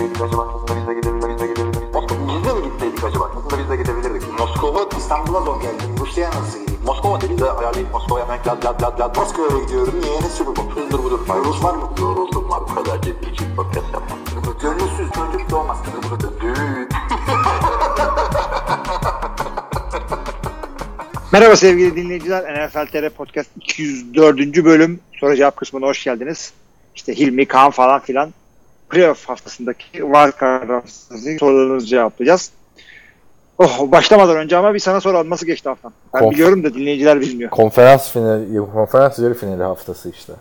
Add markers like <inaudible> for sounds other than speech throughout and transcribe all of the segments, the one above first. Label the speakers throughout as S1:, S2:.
S1: gitseydik acaba? Aslında biz de gidebilirdik. Biz de mi gitseydik acaba? Aslında biz de gidebilirdik. Moskova İstanbul'a zor geldi. Rusya'ya nasıl gideyim? Moskova dedi de ayarlayıp Moskova'ya hemen lad lad lad lad. Moskova'ya gidiyorum. Niye? Ne Super Bowl? Hızdır budur. Rus var mı? Yoruldum var. Bu kadar ciddi için podcast yapmam. Gönülsüz çocuk doğmaz. Düğün. <laughs>
S2: Merhaba sevgili dinleyiciler. NFL TR Podcast 204. bölüm soru cevap kısmına hoş geldiniz. İşte Hilmi, Kaan falan filan playoff haftasındaki wildcard haftasındaki sorularınızı cevaplayacağız. Oh, başlamadan önce ama bir sana soru alması geçti haftam. Ben
S3: Konf-
S2: biliyorum da dinleyiciler bilmiyor.
S3: Konferans finali, konferans yarı finali haftası işte.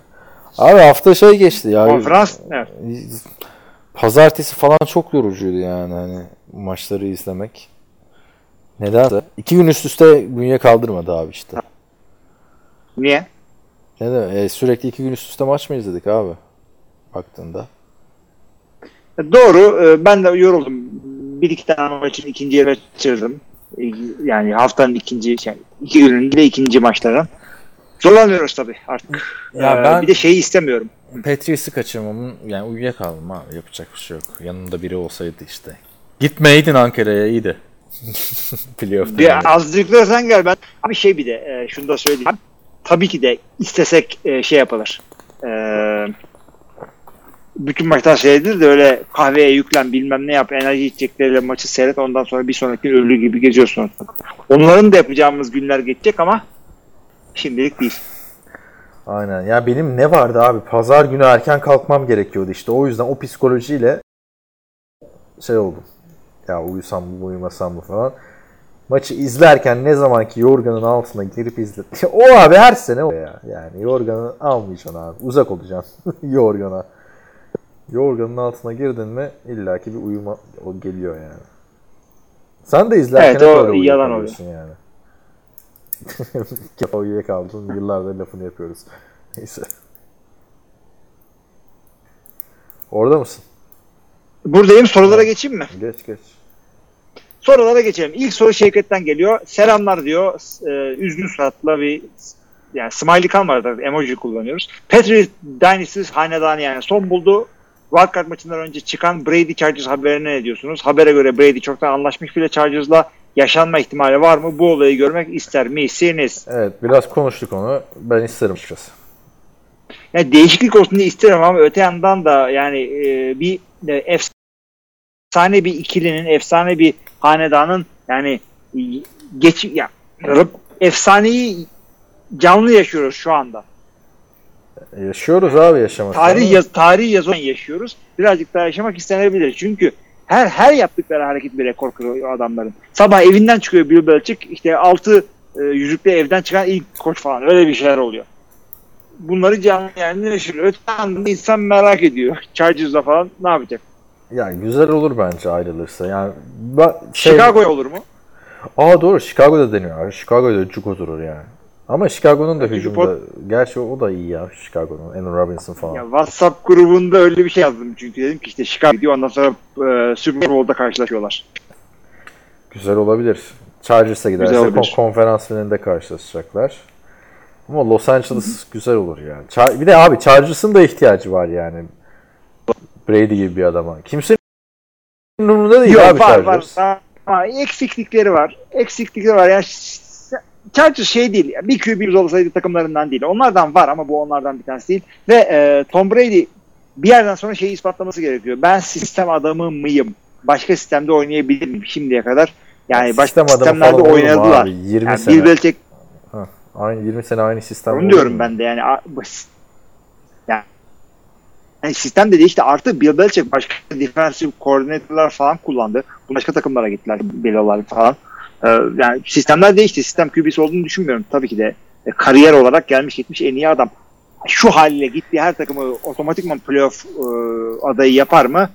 S3: Abi hafta şey geçti ya.
S2: Konferans evet.
S3: Pazartesi falan çok yorucuydu yani hani maçları izlemek. Nedense. iki gün üst üste bünye kaldırmadı abi işte.
S2: Niye?
S3: Ne demek? E, sürekli iki gün üst üste maç mı izledik abi? Baktığında.
S2: Doğru. e, Ben de yoruldum. Bir iki tane maçın ikinci yere kaçırdım. Yani haftanın ikinci, şey, iki gününde ikinci maçların. Zorlanıyoruz tabii artık.
S3: Ya
S2: Ee,
S3: ben-
S2: Bir de şeyi istemiyorum.
S3: Patriots'ı kaçırmamın yani uyuyakaldım abi yapacak bir şey yok. Yanımda biri olsaydı işte. Gitmeydin Ankara'ya iyiydi. <laughs> Playoff dönemi.
S2: Bir azıcık sen gel ben. Bir şey bir de e, şunu da söyleyeyim. Tabii ki de istesek e, şey yapılır. E, bütün maçlar seyredilir de öyle kahveye yüklen bilmem ne yap enerji içecekleriyle maçı seyret ondan sonra bir sonraki ölü gibi geziyorsun. Onların da yapacağımız günler geçecek ama şimdilik değil.
S3: Aynen. Ya benim ne vardı abi? Pazar günü erken kalkmam gerekiyordu işte. O yüzden o psikolojiyle şey oldum. Ya uyusam mı uyumasam mı falan. Maçı izlerken ne zamanki yorganın altına girip izle. <laughs> o abi her sene o ya. Yani yorganı almayacaksın abi. Uzak olacaksın <laughs> yorgana. Yorganın altına girdin mi illaki bir uyuma o geliyor yani. Sen de izlerken
S2: Evet,
S3: hep
S2: o
S3: öyle
S2: yalan
S3: uyuyakalıyorsun yani. <laughs> Kafa uyuyakaldın. Yıllardır lafını yapıyoruz. <laughs> Neyse. Orada mısın?
S2: Buradayım sorulara geçeyim mi?
S3: Geç geç.
S2: Sorulara geçelim. İlk soru Şevket'ten geliyor. Selamlar diyor. E, üzgün suratla bir yani smiley kalmadı. Emoji kullanıyoruz. Patriot Dynasty hanedanı yani son buldu. Wildcard maçından önce çıkan Brady Chargers haberine ne diyorsunuz? Habere göre Brady çoktan anlaşmış bile Chargers'la yaşanma ihtimali var mı? Bu olayı görmek ister misiniz?
S3: Evet biraz konuştuk onu. Ben isterim açıkçası.
S2: Yani değişiklik olsun diye isterim ama öte yandan da yani e, bir e, efsane bir ikilinin, efsane bir hanedanın yani e, geç ya efsaneyi canlı yaşıyoruz şu anda.
S3: Yaşıyoruz abi yaşamak.
S2: Tarih yaz tarih yazan yaşıyoruz. Birazcık daha yaşamak istenebilir. Çünkü her her yaptıkları hareket bir rekor kırıyor adamların. Sabah evinden çıkıyor Bill Belichick. işte altı e, yüzükle evden çıkan ilk koç falan. Öyle bir şeyler oluyor. Bunları canlı yani yaşıyor. Öte yandan insan merak ediyor. <laughs> Chargers'la falan ne yapacak?
S3: Ya güzel olur bence ayrılırsa. Yani ben, şey,
S2: Chicago'ya olur mu?
S3: Aa doğru Chicago'da deniyor. abi. Chicago'da cuk oturur yani. Ama Chicago'nun da
S2: Çünkü
S3: hücumda.
S2: pot-
S3: Gerçi o da iyi ya Chicago'nun. Aaron Robinson falan.
S2: Ya WhatsApp grubunda öyle bir şey yazdım çünkü dedim ki işte Chicago gidiyor ondan sonra e, Super Bowl'da karşılaşıyorlar.
S3: Güzel olabilir. Chargers'a giderse kon- konferans finalinde karşılaşacaklar. Ama Los Angeles güzel olur yani. Char- bir de abi Chargers'ın da ihtiyacı var yani. Brady gibi bir adama. Kimsenin umurunda değil
S2: Yok
S3: abi
S2: var var.
S3: Chargers.
S2: var. Ama eksiklikleri var. Eksiklikleri var. Yani Chargers şey değil. Bir QB'miz olsaydı takımlarından değil. Onlardan var ama bu onlardan bir tanesi değil. Ve e, Tom Brady bir yerden sonra şeyi ispatlaması gerekiyor. Ben sistem adamı mıyım? Başka sistemde oynayabilir miyim şimdiye kadar? Yani başka
S3: Sistem adamı
S2: sistemlerde
S3: falan
S2: oynadılar.
S3: abi? 20
S2: Yani
S3: sene.
S2: Bill Belichick
S3: Aynı 20 sene aynı sistem.
S2: Onu diyorum ben de yani. Yani, yani sistem de değişti. Artı Bill Belichick başka defensive koordinatörler falan kullandı. Bu başka takımlara gittiler belolar falan. Ee, yani sistemler değişti. Sistem QB'si olduğunu düşünmüyorum. Tabii ki de e, kariyer olarak gelmiş gitmiş en iyi adam. Şu haliyle gittiği her takımı otomatikman playoff e, adayı yapar mı?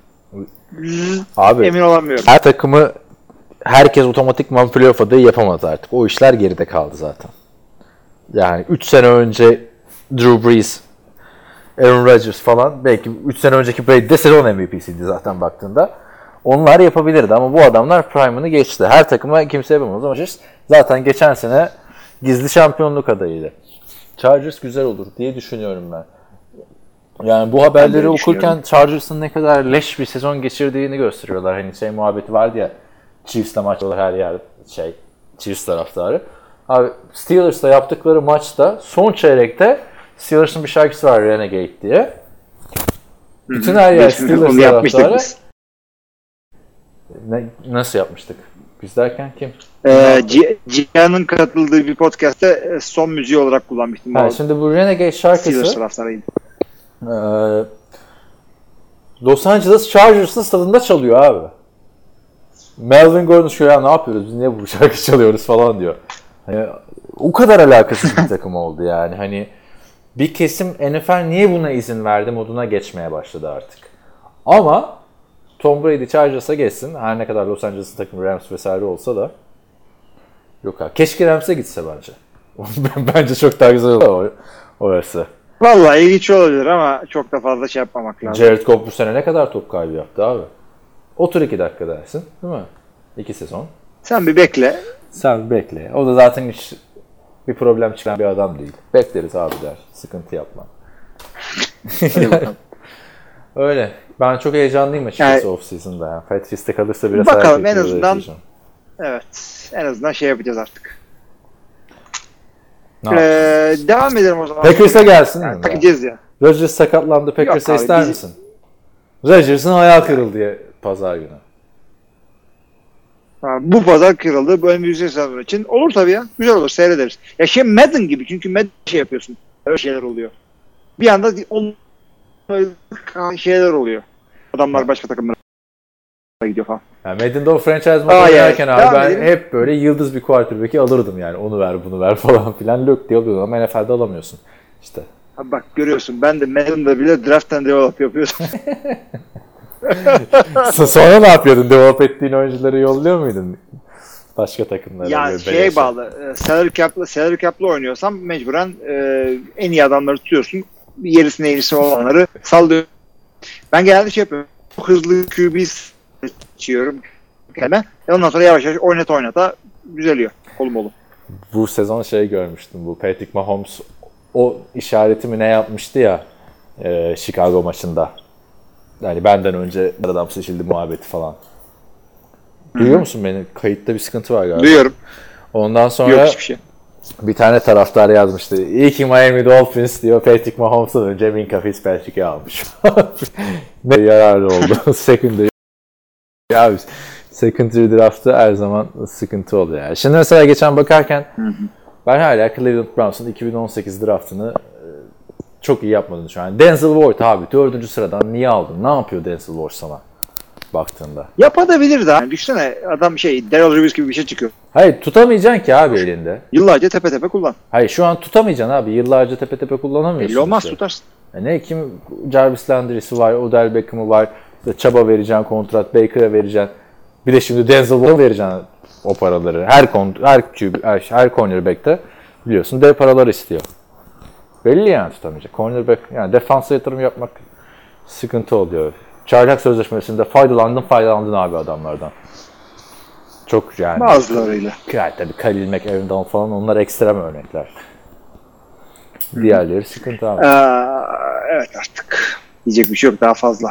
S3: Abi
S2: Emin olamıyorum.
S3: her takımı herkes otomatikman playoff adayı yapamaz artık. O işler geride kaldı zaten. Yani 3 sene önce Drew Brees, Aaron Rodgers falan belki 3 sene önceki Brady de sezon MVP'siydi zaten baktığında. Onlar yapabilirdi ama bu adamlar prime'ını geçti. Her takıma kimse yapamaz ama zaten geçen sene gizli şampiyonluk adayıydı. Chargers güzel olur diye düşünüyorum ben. Yani bu haberleri okurken. Chargers'ın ne kadar leş bir sezon geçirdiğini gösteriyorlar. Hani şey muhabbeti vardı ya Chiefs'le maçlar her yer şey Chiefs taraftarı. Abi Steelers'la yaptıkları maçta son çeyrekte Steelers'ın bir şarkısı var Renegade diye. Bütün her yer Steelers taraftarı. Ne, nasıl yapmıştık? Biz derken kim?
S2: Ee, Ci- Cihan'ın katıldığı bir podcast'te e, son müziği olarak kullanmıştım.
S3: Ha, şimdi bu Renegade şarkısı. Ee, Los Angeles Chargers'ın stadında çalıyor abi. Melvin Gordon şöyle ya ne yapıyoruz biz niye bu şarkı çalıyoruz falan diyor. Hani, o kadar alakasız bir takım oldu yani. Hani bir kesim NFL niye buna izin verdi moduna geçmeye başladı artık. Ama Tom Brady Chargers'a geçsin. Her ne kadar Los Angeles'ın takımı Rams vesaire olsa da yok abi. Keşke Rams'e gitse bence. <laughs> bence çok daha güzel olur orası.
S2: Vallahi ilginç olabilir ama çok da fazla şey yapmamak lazım.
S3: Jared Goff bu sene ne kadar top kaybı yaptı abi? Otur iki dakika dersin değil mi? İki sezon.
S2: Sen bir bekle.
S3: Sen bir bekle. O da zaten hiç bir problem çıkan bir adam değil. Bekleriz abi der. Sıkıntı yapma. <laughs> Öyle. Ben çok heyecanlıyım açıkçası
S2: Yani-
S3: off-season'da. Yani. Patrice'de kalırsa biraz
S2: Bakalım, en azından- evet. En azından şey yapacağız artık.
S3: Ne yapacağız?
S2: Ee, devam edelim o zaman.
S3: Packers'a gelsin
S2: Yani takacağız ya.
S3: Rodgers sakatlandı. Packers'a ister
S2: bizi-
S3: misin? Rodgers'ın ayağı kırıldı diye pazar günü.
S2: Ha, bu pazar kırıldı. Bu önümüzdeki sezon için. Olur tabii ya. Güzel olur. Seyrederiz. Ya şey Madden gibi. Çünkü Madden şey yapıyorsun. Öyle şeyler oluyor. Bir anda on şeyler oluyor. Adamlar başka takımlara gidiyor falan.
S3: Yani Madden'da o franchise modu
S2: yani.
S3: oynarken abi ben
S2: edelim.
S3: hep böyle yıldız bir quarterback'i alırdım yani. Onu ver bunu ver <laughs> falan filan. Lök diye alıyordum ama NFL'de alamıyorsun. İşte.
S2: Ha, bak görüyorsun. Ben de Madden'da bile draft and develop yapıyorsun. <laughs> <laughs>
S3: Sonra ne yapıyordun? Develop ettiğin oyuncuları yolluyor muydun? Başka takımlara.
S2: ya
S3: böyle
S2: şeye
S3: beleşe?
S2: bağlı. e, Salary cap'la salary cap'la oynuyorsam mecburen e, en iyi adamları tutuyorsun. Yerisine iyisi olanları sallıyorsun. Ben genelde şey yapıyorum. Çok hızlı QB seçiyorum kendime. E ondan sonra yavaş yavaş oynata oynata düzeliyor. Kolum olum.
S3: Bu sezon şey görmüştüm. Bu Patrick Mahomes o işaretimi ne yapmıştı ya e, Chicago maçında. Yani benden önce adam seçildi muhabbeti falan. Duyuyor musun beni? Kayıtta bir sıkıntı var galiba.
S2: Duyuyorum.
S3: Ondan sonra
S2: Yok hiçbir şey.
S3: Bir tane taraftar yazmıştı. İyi ki Miami Dolphins diyor Patrick Mahomes'un önce Minka Fitzpatrick'i almış. <laughs> ne yararlı oldu. <laughs> Secondary. Ya secondary draft'ı her zaman sıkıntı oluyor. Yani. Şimdi mesela geçen bakarken ben hala Cleveland Browns'un 2018 draftını e, çok iyi yapmadığını düşünüyorum. Yani Denzel Ward abi dördüncü sıradan niye aldın? Ne yapıyor Denzel Ward sana? Baktığında.
S2: Yapabilir daha. Yani düşünsene adam şey Daryl Reeves gibi bir şey çıkıyor.
S3: Hayır tutamayacaksın ki abi elinde.
S2: Yıllarca tepe tepe kullan.
S3: Hayır şu an tutamayacaksın abi. Yıllarca tepe tepe kullanamıyorsun.
S2: Belli olmaz
S3: işte.
S2: tutarsın.
S3: Ya ne kim Jarvis Landry'si var, Odell Beckham'ı var. Çaba vereceksin kontrat, Baker'a vereceksin. Bir de şimdi Denzel Ward'a vereceksin o paraları. Her kont her her, her cornerback'te biliyorsun dev paralar istiyor. Belli yani tutamayacak. Cornerback yani defansa yatırım yapmak sıkıntı oluyor. Çaylak sözleşmesinde faydalandın faydalandın abi adamlardan. Çok yani.
S2: Bazılarıyla.
S3: Yani tabii Khalil Donald falan onlar ekstrem örnekler. Diğerleri sıkıntı abi.
S2: Ee, evet artık. Diyecek bir şey yok daha fazla.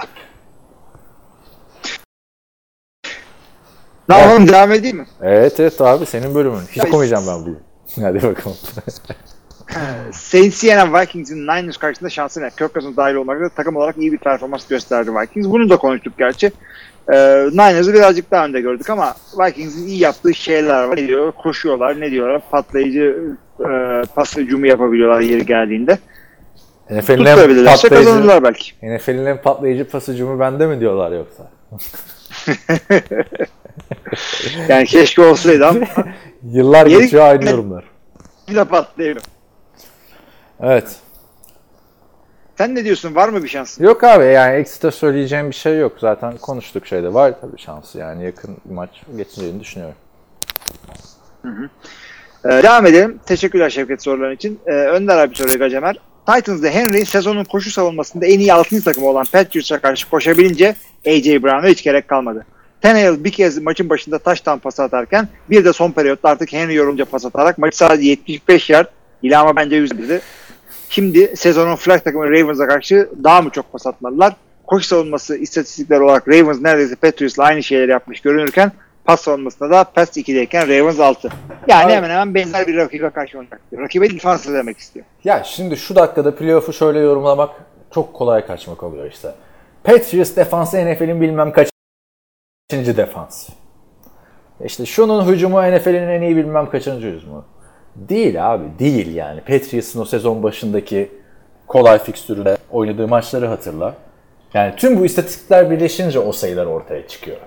S2: Ne yapalım devam edeyim mi?
S3: Evet evet abi senin bölümün. Hiç
S2: Ya-
S3: okumayacağım ben bunu. <laughs> Hadi bakalım. <laughs>
S2: Saints yenen Vikings'in Niners karşısında şansı ne? Kirk Cousins dahil olmak üzere takım olarak iyi bir performans gösterdi Vikings. Bunu da konuştuk gerçi. Ee, Niners'ı birazcık daha önde gördük ama Vikings'in iyi yaptığı şeyler var. Ne diyor? Koşuyorlar, ne diyorlar? Patlayıcı e, pas hücumu yapabiliyorlar yeri geldiğinde.
S3: NFL'in en patlayıcı,
S2: belki.
S3: NFL'in en patlayıcı pasıcımı bende mi diyorlar yoksa? <laughs>
S2: Yani keşke olsaydı ama <laughs>
S3: Yıllar
S2: Yeri-
S3: geçiyor aynı yorumlar.
S2: bir de patlayabilir.
S3: Evet.
S2: Sen ne diyorsun? Var mı bir şans?
S3: Yok abi yani ekstra söyleyeceğim bir şey yok. Zaten konuştuk şeyde. Var tabii şansı yani yakın bir maç geçeceğini düşünüyorum.
S2: Ee, devam edelim. Teşekkürler Şevket soruların için. Ee, Önder abi soruyor Gacemer. Titans'da Henry sezonun koşu savunmasında en iyi 6. takımı olan Patriots'a karşı koşabilince AJ Brown'a hiç gerek kalmadı. Tannehill bir kez maçın başında taş pası atarken bir de son periyotta artık Henry yorulunca pas atarak maçı sadece 75 yard ile ama bence 101'di. Şimdi sezonun flash takımı Ravens'a karşı daha mı çok pas atmadılar? Koşu savunması istatistikler olarak Ravens neredeyse Patriots'la aynı şeyleri yapmış görünürken pas savunmasında da Pats 2'deyken Ravens 6. Yani
S3: Abi-
S2: hemen hemen benzer bir rakibe karşı oynayacak. Rakibe defans demek istiyor.
S3: Ya şimdi şu dakikada playoff'u şöyle yorumlamak çok kolay kaçmak oluyor işte. Patriots defansı NFL'in bilmem kaçıncı defans. İşte şunun hücumu NFL'in en iyi bilmem kaçıncı hücumu. Değil abi değil yani. Patriots'ın o sezon başındaki kolay fikstürüne oynadığı maçları hatırla. Yani tüm bu istatistikler birleşince o sayılar ortaya çıkıyor.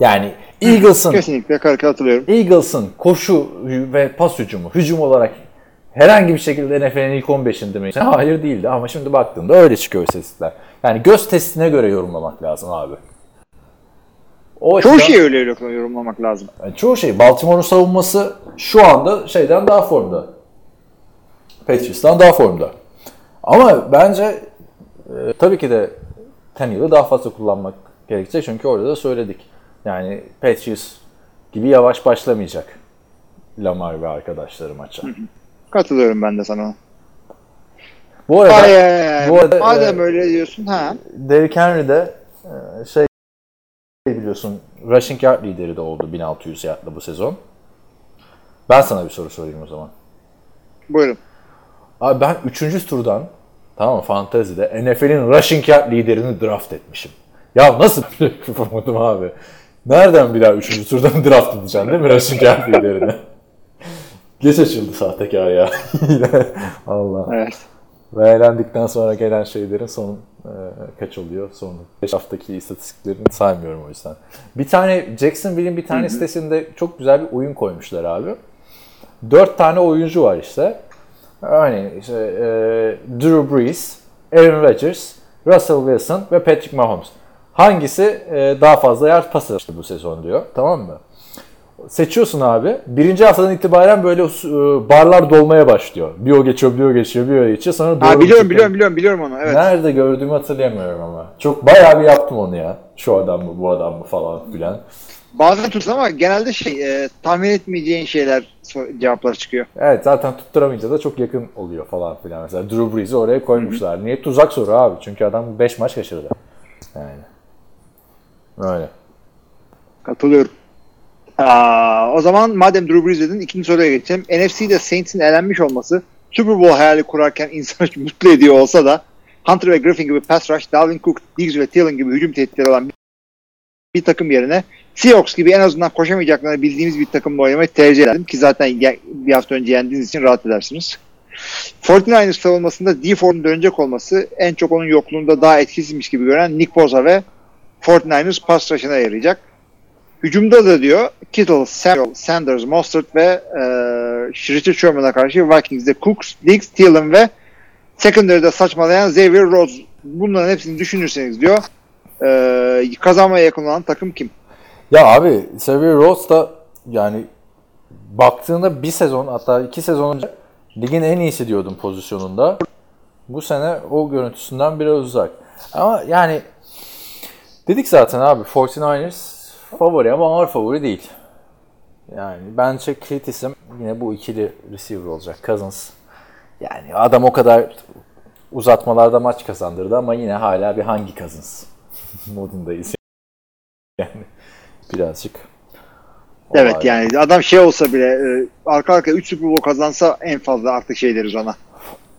S3: Yani Eagles'ın
S2: Kesinlikle katılıyorum.
S3: Eagles'ın koşu ve pas hücumu, hücum olarak herhangi bir şekilde NFL'in ilk 15'inde mi? Hayır değildi ama şimdi baktığında öyle çıkıyor istatistikler. Yani göz testine göre yorumlamak lazım abi. O
S2: Çoğu şeyi öyle yorumlamak lazım.
S3: yani çoğu şey. Baltimore'un savunması şu anda şeyden daha formda. Patriots'tan daha formda. Ama bence e, tabii ki de Tannehill'i daha fazla kullanmak gerekecek. Çünkü orada da söyledik. Yani Patriots gibi yavaş başlamayacak Lamar ve arkadaşları maça.
S2: Katılıyorum ben de sana.
S3: Bu arada
S2: Ay, ay, ay.
S3: bu arada,
S2: Madem
S3: e,
S2: öyle diyorsun ha.
S3: Derrick Henry de e, şey biliyorsun rushing yard lideri de oldu 1600 yardla bu sezon. Ben sana bir soru sorayım o zaman.
S2: Buyurun.
S3: Abi ben 3. turdan tamam mı fantezide NFL'in rushing yard liderini draft etmişim. Ya nasıl <laughs> yapamadım abi? Nereden bir daha 3. turdan <laughs> draft edeceksin değil mi rushing yard liderini? <laughs> Geç açıldı sahtekar ya. Allah.
S2: Evet.
S3: Ve eğlendikten sonra gelen şeylerin son kaç oluyor? Son 5 haftaki istatistiklerini saymıyorum o yüzden. Bir tane Jacksonville'in bir tane sitesinde çok güzel bir oyun koymuşlar abi. 4 tane oyuncu var işte. Örneğin işte, e, Drew Brees, Aaron Rodgers, Russell Wilson ve Patrick Mahomes. Hangisi e, daha fazla yard pas bu sezon diyor. Tamam mı? Seçiyorsun abi. Birinci haftadan itibaren böyle e, barlar dolmaya başlıyor. Bir o geçiyor, bir o geçiyor, bir o geçiyor. Sonra
S2: Ha
S3: doğru
S2: biliyorum
S3: çıkıyor.
S2: biliyorum biliyorum biliyorum onu. Evet.
S3: Nerede gördüğümü hatırlayamıyorum ama. Çok bayağı bir yaptım onu ya. Şu adam mı, bu adam mı falan filan.
S2: Bazen tutsun ama genelde şey e, tahmin etmeyeceğin şeyler cevaplar çıkıyor.
S3: Evet zaten tutturamayınca da çok yakın oluyor falan filan. Mesela Drew Brees'i oraya koymuşlar. Niye? Tuzak soru abi. Çünkü adam 5 maç kaçırdı. Yani. Öyle.
S2: Katılıyorum. O zaman madem Drew Brees dedin ikinci soruya geçelim. NFC'de Saints'in elenmiş olması Super Bowl hayali kurarken insanı <laughs> mutlu ediyor olsa da Hunter ve Griffin gibi pass rush, Dalvin Cook, Diggs ve Thielen gibi hücum tehditleri olan bir, bir takım yerine Seahawks gibi en azından koşamayacaklarını bildiğimiz bir takımla oynamayı tercih ederdim ki zaten bir hafta önce yendiğiniz için rahat edersiniz. 49ers savunmasında D Ford'un dönecek olması en çok onun yokluğunda daha etkisizmiş gibi gören Nick Bosa ve 49ers pass rush'ına yarayacak. Hücumda da diyor Kittle, Samuel, Sanders, Mostert ve e, Richard Sherman'a karşı Vikings'de Cooks, Diggs, Thielen ve secondary'de saçmalayan Xavier Rhodes. Bunların hepsini düşünürseniz diyor e, kazanmaya yakın olan takım kim?
S3: Ya abi Xavier Rhodes da yani baktığında bir sezon hatta iki sezon önce ligin en iyisi diyordum pozisyonunda. Bu sene o görüntüsünden biraz uzak. Ama yani dedik zaten abi 49ers favori ama ağır favori değil. Yani bence kritism yine bu ikili receiver olacak. Cousins. Yani adam o kadar uzatmalarda maç kazandırdı ama yine hala bir hangi Cousins <laughs> modundayız. Yani birazcık.
S2: Evet yani adam şey olsa bile e, arka arka 3 Super Bowl kazansa en fazla artık şey deriz ona.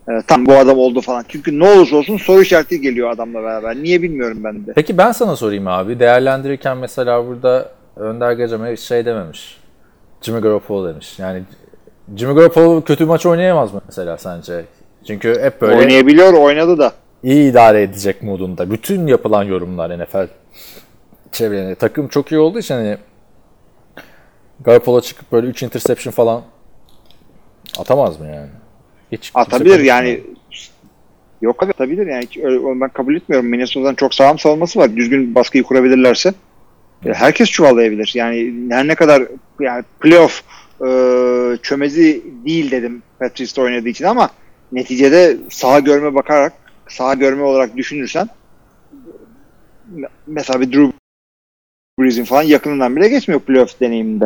S2: E, tam bu adam oldu falan. Çünkü ne olursa olsun soru işareti geliyor adamla beraber. Niye bilmiyorum ben de.
S3: Peki ben sana sorayım abi. Değerlendirirken mesela burada Önder Gacam'a şey dememiş. Jimmy Garoppolo demiş. Yani Jimmy Garoppolo kötü maç oynayamaz mı mesela sence? Çünkü hep böyle
S2: Oynayabiliyor oynadı da.
S3: iyi idare edecek modunda. Bütün yapılan yorumlar NFL çevrelerinde. Takım çok iyi olduğu için hani Garoppolo çıkıp böyle 3 interception falan atamaz mı yani? Hiç
S2: Atabilir yani. Yok abi atabilir yani. Hiç öyle- ben kabul etmiyorum. Minnesota'nın çok sağlam savunması var. Düzgün baskıyı kurabilirlerse. Herkes çuvallayabilir. Yani her ne kadar yani playoff e, çömezi değil dedim Patrice'de oynadığı için ama neticede saha görme bakarak saha görme olarak düşünürsen mesela bir Drew Brees'in falan yakınından bile geçmiyor playoff deneyiminde.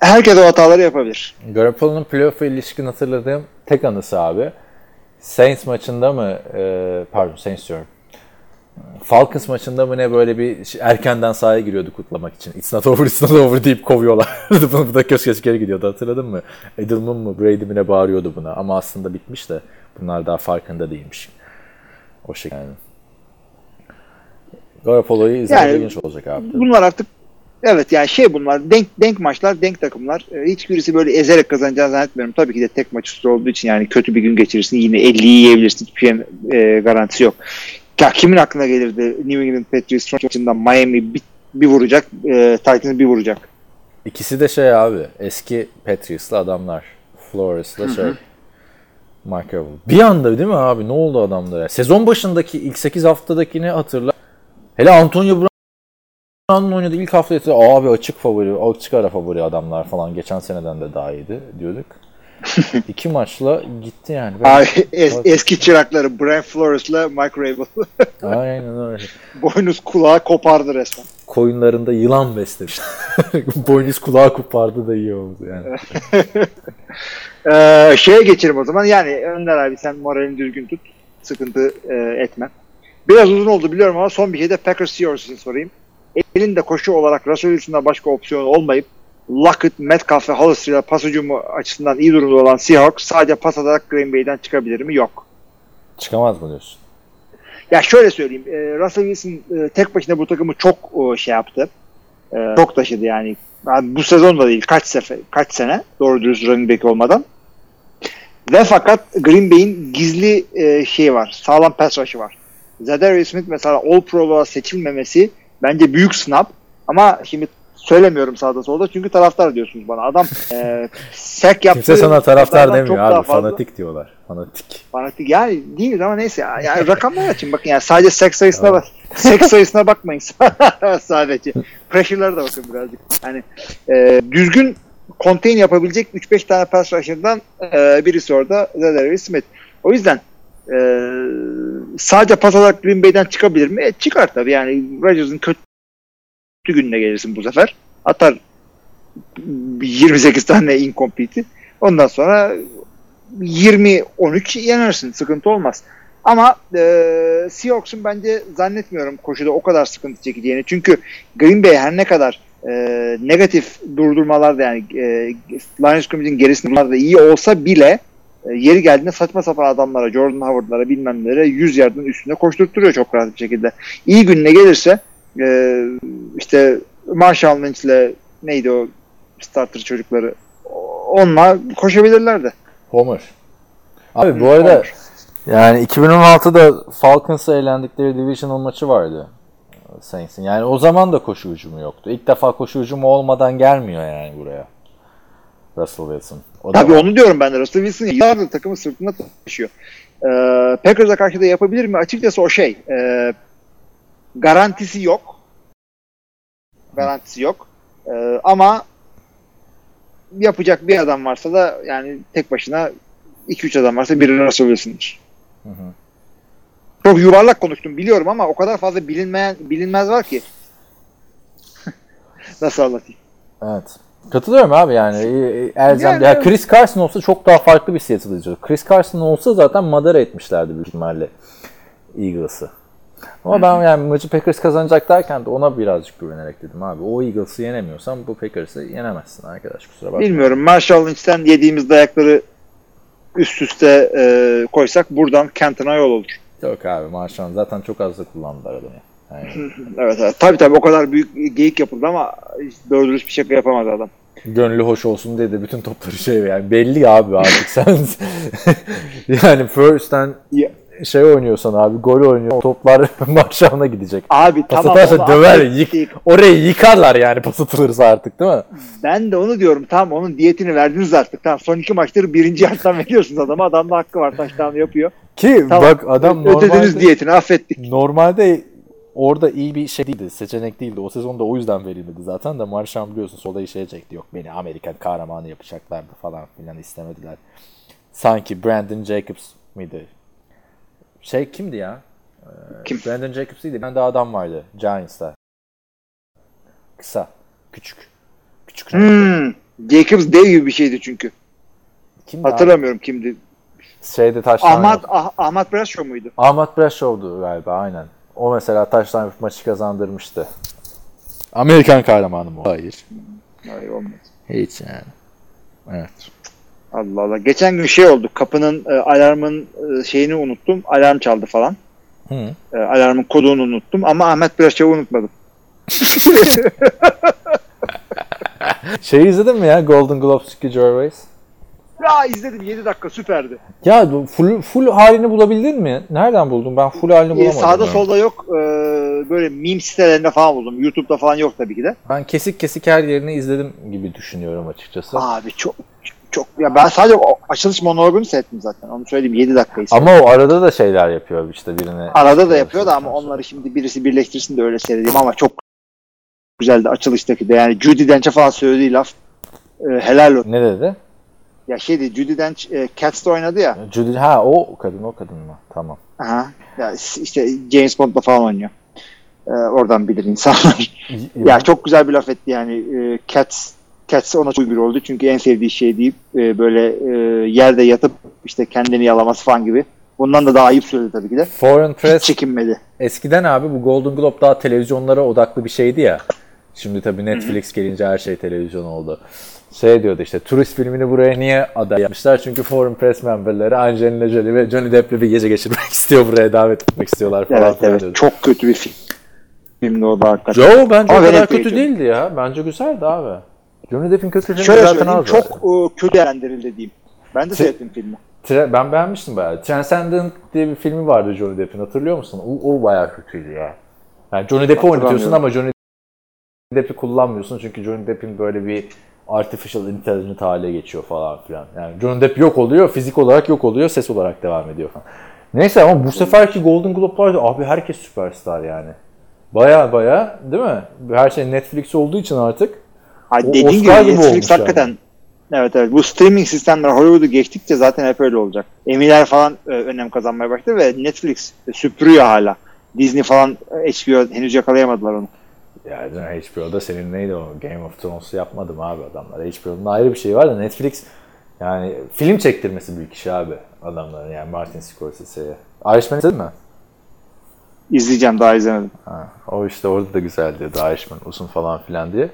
S2: Herkes o hataları yapabilir.
S3: Garoppolo'nun playoff'a ilişkin hatırladığım tek anısı abi. Saints maçında mı, e, pardon Saints diyorum. Falcons maçında mı ne böyle bir erkenden sahaya giriyordu kutlamak için. It's not over, it's not over deyip kovuyorlar. <laughs> bu da köşke geri gidiyordu hatırladın mı? Edelman mı Brady mi ne bağırıyordu buna ama aslında bitmiş de bunlar daha farkında değilmiş. O şekilde yani. Garoppolo'yu izlemek
S2: Yani-
S3: ilginç olacak abi. tabii.
S2: Bunlar artık evet yani şey bunlar denk denk maçlar, denk takımlar. Ee, Hiçbirisi böyle ezerek kazanacağını zannetmiyorum. Tabii ki de tek maç üstü olduğu için yani kötü bir gün geçirirsin yine 50'yi yiyebilirsin. Hiçbir şeyin e, garantisi yok. Ya kimin aklına gelirdi New England Patriots son maçında Miami bir, bir vuracak, e, Titans'ı bir vuracak.
S3: İkisi de şey abi eski Patriots'lı adamlar. Flores'la şey. Mark. Bir anda değil mi abi? Ne oldu adamlara? Sezon başındaki ilk 8 haftadakini hatırla. Hele Antonio Brown'un oynadığı ilk hafta abi açık favori, açık ara favori adamlar falan. Geçen seneden de daha iyiydi diyorduk. <laughs> İki maçla gitti yani. Ben-
S2: Ay, es- eski çırakları Brian Flores'la Mike Rabel.
S3: Aynen öyle. <laughs>
S2: Boynuz kulağı kopardı resmen.
S3: Koyunlarında yılan beslemiş. <laughs> Boynuz kulağı kopardı da iyi oldu yani.
S2: Ee, şeye geçelim o zaman. Yani Önder abi sen moralini düzgün tut. Sıkıntı e, etme. Biraz uzun oldu biliyorum ama son bir şey de Packers Seahawks için sorayım. Elinde koşu olarak Russell Wilson'da başka opsiyon olmayıp Lockett, Metcalf ve Hollister ile pas hücumu açısından iyi durumda olan Seahawks sadece pas atarak Green Bay'den çıkabilir mi? Yok.
S3: Çıkamaz mı diyorsun?
S2: Ya şöyle söyleyeyim. E, Russell Wilson e, tek başına bu takımı çok e, şey yaptı. E, çok taşıdı yani. Yani Bu sezon da değil. Kaç sefer, kaç sene doğru dürüst running back olmadan. Ve fakat Green Bay'in gizli e, şeyi var. Sağlam pass rush'ı var. Zadarius Smith mesela All Pro'luğa seçilmemesi bence büyük sınav. Ama şimdi söylemiyorum sağda solda çünkü taraftar diyorsunuz bana. Adam <laughs> e, sek yaptı.
S3: Kimse sana taraftar demiyor abi. Fanatik diyorlar. Fanatik.
S2: Fanatik yani değil ama neyse ya. Yani rakamlar için bakın yani sadece seks sayısına bak. Seks sayısına bakmayın <laughs> sadece. Pressure'lara da bakın birazcık. Yani e, düzgün contain yapabilecek 3-5 tane pass rusher'dan e, birisi orada Zadarius Smith. O yüzden e, sadece pas atarak Green Bay'den çıkabilir mi? E, çıkar tabii yani Rodgers'ın kötü gününe gelirsin bu sefer. Atar 28 tane incomplete'i. Ondan sonra 20-13 yenersin. Sıkıntı olmaz. Ama e, Seahawks'un bence zannetmiyorum koşuda o kadar sıkıntı çekeceğini. Çünkü Green Bay her ne kadar e, negatif durdurmalarda yani e, of scrimmage'in gerisinde iyi olsa bile e, yeri geldiğinde saçma sapan adamlara, Jordan Howard'lara bilmem nelere 100 yardın üstüne koşturturuyor çok rahat bir şekilde. İyi gününe gelirse e, işte Marshall Lynch'le neydi o starter çocukları onunla koşabilirlerdi.
S3: Homer. Abi bu arada yani 2016'da Falcons'a eğlendikleri divisional maçı vardı. Saints'in. Yani o zaman da koşu hücumu yoktu. İlk defa koşu hücumu olmadan gelmiyor yani buraya. Russell Wilson. O da
S2: Tabii
S3: var.
S2: onu diyorum ben de. Russell Wilson yıllardır takımı sırtında taşıyor. Ee, Packers'a karşı da yapabilir mi? Açıkçası o şey. e, garantisi yok. Garantisi yok. Ee, ama yapacak bir adam varsa da yani tek başına 2-3 adam varsa biri Russell Wilson'dır.
S3: Hı hı.
S2: Çok yuvarlak konuştum biliyorum ama o kadar fazla bilinmeyen bilinmez var ki. <laughs> Nasıl anlatayım?
S3: Evet. Katılıyorum abi yani. Elzem.
S2: Yani
S3: ya. Chris Carson olsa çok daha farklı bir Seattle izliyordu. Chris Carson olsa zaten madara etmişlerdi büyük ihtimalle Eagles'ı. Ama ben yani maçı Packers kazanacak derken de ona birazcık güvenerek dedim abi. O Eagles'ı yenemiyorsan bu Packers'ı yenemezsin arkadaş kusura bakma.
S2: Bilmiyorum. Marshall Lynch'ten yediğimiz dayakları üst üste e, koysak buradan Kenton'a yol olur.
S3: Yok abi Marshall zaten çok az da kullandılar adamı. Yani
S2: Evet, evet. Tabii tabii o kadar büyük geyik yapıldı ama doğru dürüst bir şaka yapamadı adam.
S3: gönlü hoş olsun diye de bütün topları şey yani belli abi artık sen <laughs> yani first'ten şey oynuyorsan abi gol oynuyor toplar <laughs> Marshall'a gidecek.
S2: Abi
S3: Pas
S2: tamam.
S3: atarsa döver, yık, orayı yıkarlar yani pas atılırsa artık değil mi?
S2: Ben de onu diyorum. Tamam onun diyetini verdiniz artık. Tamam son iki maçları birinci yarıdan <laughs> veriyorsunuz adama. Adam da hakkı var. Taştan yapıyor.
S3: Ki
S2: Tamam.
S3: bak adam
S2: Ödediniz
S3: normalde,
S2: diyetini affettik.
S3: normalde orada iyi bir şey değildi. Seçenek değildi. O sezonda o yüzden verilmedi zaten de Marshall biliyorsun sola işe çekti. Yok beni Amerikan kahramanı yapacaklardı falan filan istemediler. Sanki Brandon Jacobs mıydı? Şey kimdi ya? Ee,
S2: Kim?
S3: Brandon Jacobs değildi. Ben de adam vardı Giants'ta. Kısa. Küçük. Küçük.
S2: Hmm. Jacobs dev gibi bir şeydi çünkü.
S3: Kimdi abi?
S2: Hatırlamıyorum kimdi.
S3: Şeyde taştan
S2: Ahmet ah, Ahmet Bradshaw muydu?
S3: Ahmet Brashow'du galiba aynen. O mesela taştan yapıp maçı kazandırmıştı. Amerikan kahramanı mı? Hayır.
S2: Hayır olmadı.
S3: Hiç yani. Evet.
S2: Allah Allah. Geçen gün şey oldu. Kapının e, alarmın e, şeyini unuttum. Alarm çaldı falan.
S3: Hı.
S2: E, alarmın kodunu unuttum ama Ahmet Bradshaw unutmadım. <laughs>
S3: Şeyi izledin mi ya Golden Globes Ricky Gervais?
S2: Ya izledim 7 dakika süperdi.
S3: Ya full, full halini bulabildin mi? Nereden buldun? Ben full halini
S2: E,
S3: bulamadım.
S2: sağda
S3: ya.
S2: solda yok. E, böyle meme sitelerinde falan buldum. YouTube'da falan yok tabii ki de.
S3: Ben kesik kesik her yerini izledim gibi düşünüyorum açıkçası.
S2: Abi çok çok ya ben sadece o açılış monologunu seyrettim zaten. Onu söyleyeyim 7 dakikayı.
S3: Ama o arada da şeyler yapıyor işte birini.
S2: Arada da yapıyor da ama onları şimdi birisi birleştirsin de öyle seyredeyim ama çok güzeldi açılıştaki de. Yani Judy Dench'e falan söylediği laf e, helal olsun.
S3: Ne dedi?
S2: Ya şeydi Judy Dench e, Cats'ta oynadı ya.
S3: Judy ha o kadın o kadın mı? Tamam.
S2: Aha. Ya işte James Bond'la falan oynuyor. E, oradan bilir insanlar. ya çok güzel bir laf etti yani. E, Cats Cats ona çok uygun oldu. Çünkü en sevdiği şey deyip e, böyle e, yerde yatıp işte kendini yalaması falan gibi. Bundan da daha ayıp söyledi tabii ki de.
S3: Foreign
S2: Hiç
S3: Press
S2: çekinmedi.
S3: eskiden abi bu Golden Globe daha televizyonlara odaklı bir şeydi ya. Şimdi tabii Netflix gelince her şey televizyon oldu. Şey diyordu işte turist filmini buraya niye aday yapmışlar? Çünkü Foreign Press memberleri Angelina Jolie ve Johnny Depp'le bir gece geçirmek <laughs> istiyor buraya davet etmek istiyorlar falan
S2: Evet evet.
S3: diyordu.
S2: Çok kötü bir film. Filmdi o da hakikaten.
S3: Joe bence
S2: Ama
S3: o kadar kötü değildi ya. Bence güzeldi abi. Johnny Depp'in kötü filmi
S2: Şöyle
S3: zaten az
S2: çok
S3: zaten.
S2: e, kötü değerlendirildi diyeyim. Ben de seyrettim filmi.
S3: Tre- ben beğenmiştim bayağı. Transcendent diye bir filmi vardı Johnny Depp'in hatırlıyor musun? O, o bayağı kötüydü ya. Yani Johnny Depp'i oynatıyorsun ama Johnny Depp'i kullanmıyorsun çünkü Johnny Depp'in böyle bir artificial intelligent hale geçiyor falan filan. Yani Johnny Depp yok oluyor, fizik olarak yok oluyor, ses olarak devam ediyor falan. Neyse ama bu seferki Golden Globe'larda abi herkes süperstar yani. Baya baya değil mi? Her şey Netflix olduğu için artık.
S2: Ha,
S3: O
S2: dediğin gibi
S3: Oscar gibi
S2: Netflix hakikaten
S3: yani.
S2: Evet evet. Bu streaming sistemler Hollywood'u geçtikçe zaten hep öyle olacak. Emmy'ler falan e, önem kazanmaya başladı ve Netflix e, süpürüyor hala. Disney falan e, HBO henüz yakalayamadılar onu.
S3: Ya canım, HBO'da senin neydi o Game of Thrones'u yapmadım abi adamlar. HBO'nun ayrı bir şey var da Netflix yani film çektirmesi büyük iş abi adamların yani Martin Scorsese'ye. Irishman izledin mi?
S2: İzleyeceğim daha izlemedim.
S3: Ha, o işte orada da güzeldi The Irishman uzun falan filan diye.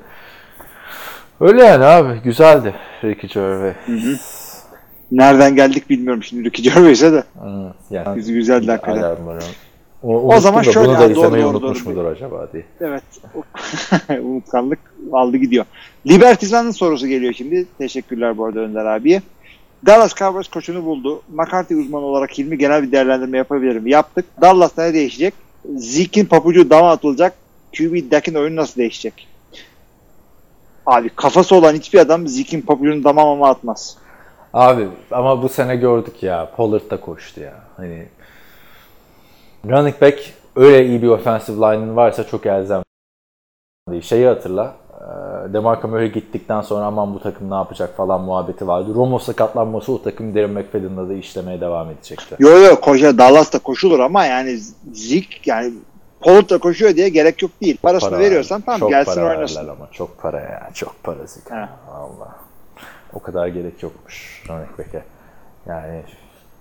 S3: Öyle yani abi güzeldi Ricky Gervais.
S2: Nereden geldik bilmiyorum şimdi Ricky Gervais'e de.
S3: Hı, Yani,
S2: Güzel- güzeldi hakikaten.
S3: O, unuttum
S2: zaman
S3: da
S2: şöyle-
S3: bunu da
S2: Ha, doğru, doğru,
S3: unutmuş
S2: doğru.
S3: mudur acaba diye.
S2: Evet. <laughs> Unutkanlık aldı gidiyor. Libertizan'ın sorusu geliyor şimdi. Teşekkürler bu arada Önder abiye. Dallas Cowboys koçunu buldu. McCarthy uzmanı olarak Hilmi genel bir değerlendirme yapabilirim. Yaptık. Dallas'ta ne değişecek? Zeke'in papucu dama atılacak. QB Dak'in oyunu nasıl değişecek? Abi kafası olan hiçbir adam Zeke'in papucunu dama mama atmaz.
S3: Abi ama bu sene gördük ya. Pollard da koştu ya. Hani running back öyle iyi bir offensive line'ın varsa çok elzem değil. Şeyi hatırla. DeMarco Murray gittikten sonra aman bu takım ne yapacak falan muhabbeti vardı. Romo sakatlanması o takım Darren McFadden'la da işlemeye devam edecekti.
S2: Yo yo koşar Dallas'ta koşulur ama yani Zeke yani Pollard koşuyor diye gerek yok değil. Parasını
S3: Para
S2: veriyorsan tamam
S3: çok
S2: gelsin
S3: para
S2: oynasın.
S3: ama çok para ya. Çok para zika.
S2: He.
S3: Allah. O kadar gerek yokmuş running back'e. Yani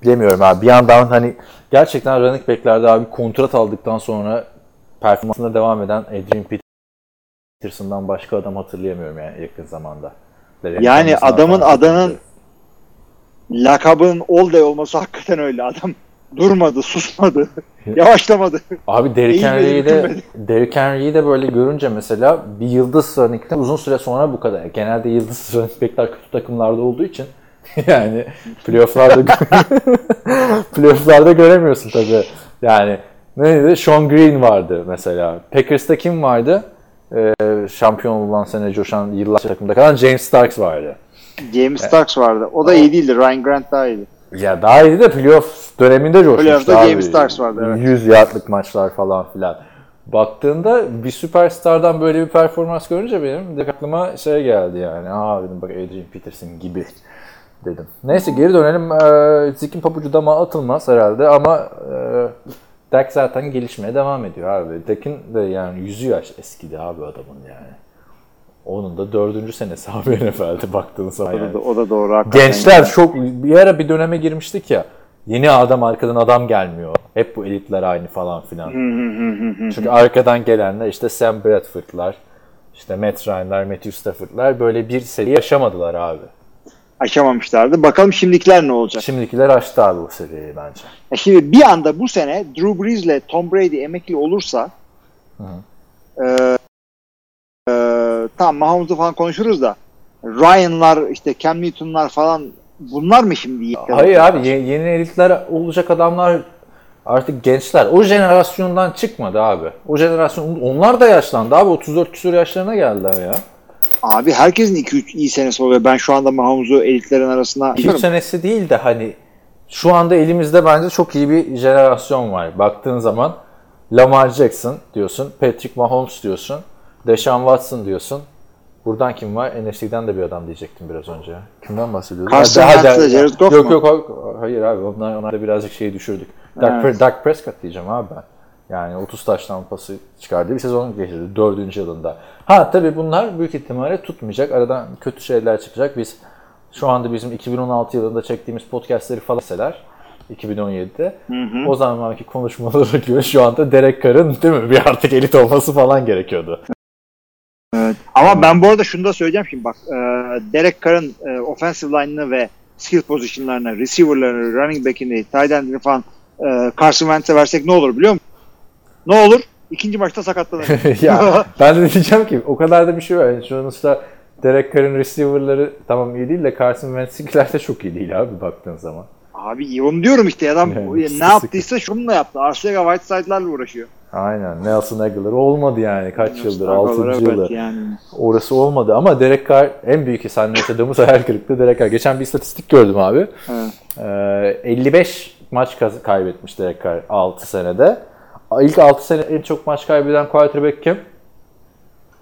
S3: bilemiyorum abi. Bir yandan hani gerçekten running back'lerde abi kontrat aldıktan sonra performansına devam eden Adrian Peterson'dan başka adam hatırlayamıyorum yani yakın zamanda.
S2: Yani adamın
S3: falan
S2: adının-
S3: çok
S2: Lakabın all day olması hakikaten öyle. Adam durmadı, susmadı, <laughs> yavaşlamadı.
S3: Abi Derrick Henry'i de. Derrick Henry'i de böyle görünce mesela bir yıldız running uzun süre sonra bu kadar. Genelde yıldız running kötü takımlarda olduğu için <laughs> yani playoff'larda <laughs> playoff'larda göremiyorsun tabii. Yani neydi? Sean Green vardı mesela. Packers'ta kim vardı? Ee, şampiyon olan sene coşan yıllarca takımda kalan James Starks vardı.
S2: James Starks vardı. O da iyi değildi. Ryan Grant daha iyiydi.
S3: Ya daha iyiydi de playoff döneminde coşmuştu
S2: Playoff'ta
S3: abi.
S2: James Starks vardı, evet.
S3: 100 yardlık maçlar falan filan. Baktığında bir süperstardan böyle bir performans görünce benim direkt aklıma şey geldi yani. Aa dedim bak Adrian Peterson gibi dedim. Neyse geri dönelim. Ee, Zeke'in pabucu dama atılmaz herhalde ama e, Dak zaten gelişmeye devam ediyor abi. Dak'in de yani yüzü yaş eskidi abi adamın yani. Onun da dördüncü senesi <laughs> abi NFL'de baktığın zaman
S2: O da,
S3: yani.
S2: o da doğru. hakikaten
S3: Gençler çok bir ara bir döneme girmiştik ya. Yeni adam arkadan adam gelmiyor. Hep bu elitler aynı falan filan. Çünkü arkadan gelenler işte Sam Bradford'lar, işte Matt Ryan'lar, Matthew Stafford'lar böyle bir seri yaşamadılar abi.
S2: Aşamamışlardı. Bakalım şimdikiler ne olacak?
S3: Şimdikiler açtı abi bu seviyeyi bence.
S2: Ya şimdi bir anda bu sene Drew Brees ile Tom Brady emekli olursa e, e, tamam Mahomes'u falan konuşuruz da Ryan'lar işte Cam Newton'lar falan bunlar mı şimdi?
S3: Hayır abi ye- yeni elitler olacak adamlar artık gençler. O jenerasyondan çıkmadı abi. O jenerasyon onlar da yaşlandı abi. 34 küsur yaşlarına geldiler ya.
S2: Abi herkesin 2-3 iyi senesi oluyor. Ben şu anda Mahomes'u elitlerin arasına
S3: 2 senesi değil de hani şu anda elimizde bence çok iyi bir jenerasyon var. Baktığın zaman Lamar Jackson diyorsun, Patrick Mahomes diyorsun, Deshaun Watson diyorsun. Buradan kim var? NFC'den de bir adam diyecektim biraz önce. Kimden bahsediyorduk?
S2: Carson Wentz'le Jared Goff
S3: Yok
S2: mu?
S3: yok hayır- hayır abi onlar, onlar da birazcık şeyi düşürdük. Dak,
S2: Evet.
S3: Dak Prescott diyeceğim abi ben. Yani 30 taştan pası çıkardığı bir sezon geçirdi 4. yılında. Ha tabii bunlar büyük ihtimalle tutmayacak. Aradan kötü şeyler çıkacak. Biz şu anda bizim 2016 yılında çektiğimiz podcastleri falan seler 2017'de. O zamanki konuşmalara göre şu anda Derek Carr'ın değil mi bir artık elit olması falan gerekiyordu.
S2: Evet. Ama ben bu arada şunu da söyleyeceğim şimdi bak. E, Derek Carr'ın e, offensive line'ını ve skill position'larını, receiver'larını, running back'ini, tight end'ini falan e, Carson Wentz'e versek ne olur biliyor musun? Ne olur? İkinci maçta sakatlanır. <laughs>
S3: ya ben de diyeceğim ki o kadar da bir şey var. Yani sonuçta Derek Carr'ın receiver'ları tamam iyi değil de Carson Wentz'inkiler de çok iyi değil abi baktığın zaman.
S2: Abi iyi onu diyorum işte adam
S3: Yani
S2: ne yaptıysa şununla yaptı. Arcega Whiteside'larla uğraşıyor.
S3: Aynen. Nelson Aguilar olmadı yani. Kaç yıldır? 6.
S2: Evet,
S3: yılı.
S2: Yani.
S3: Orası olmadı ama Derek Carr en büyük senle yaşadığımız hayal kırıklığı Derek Carr. Geçen bir istatistik gördüm abi.
S2: Evet.
S3: Ee, 55 maç kaybetmiş Derek Carr 6 senede. İlk 6 sene en çok maç kaybeden quarterback kim?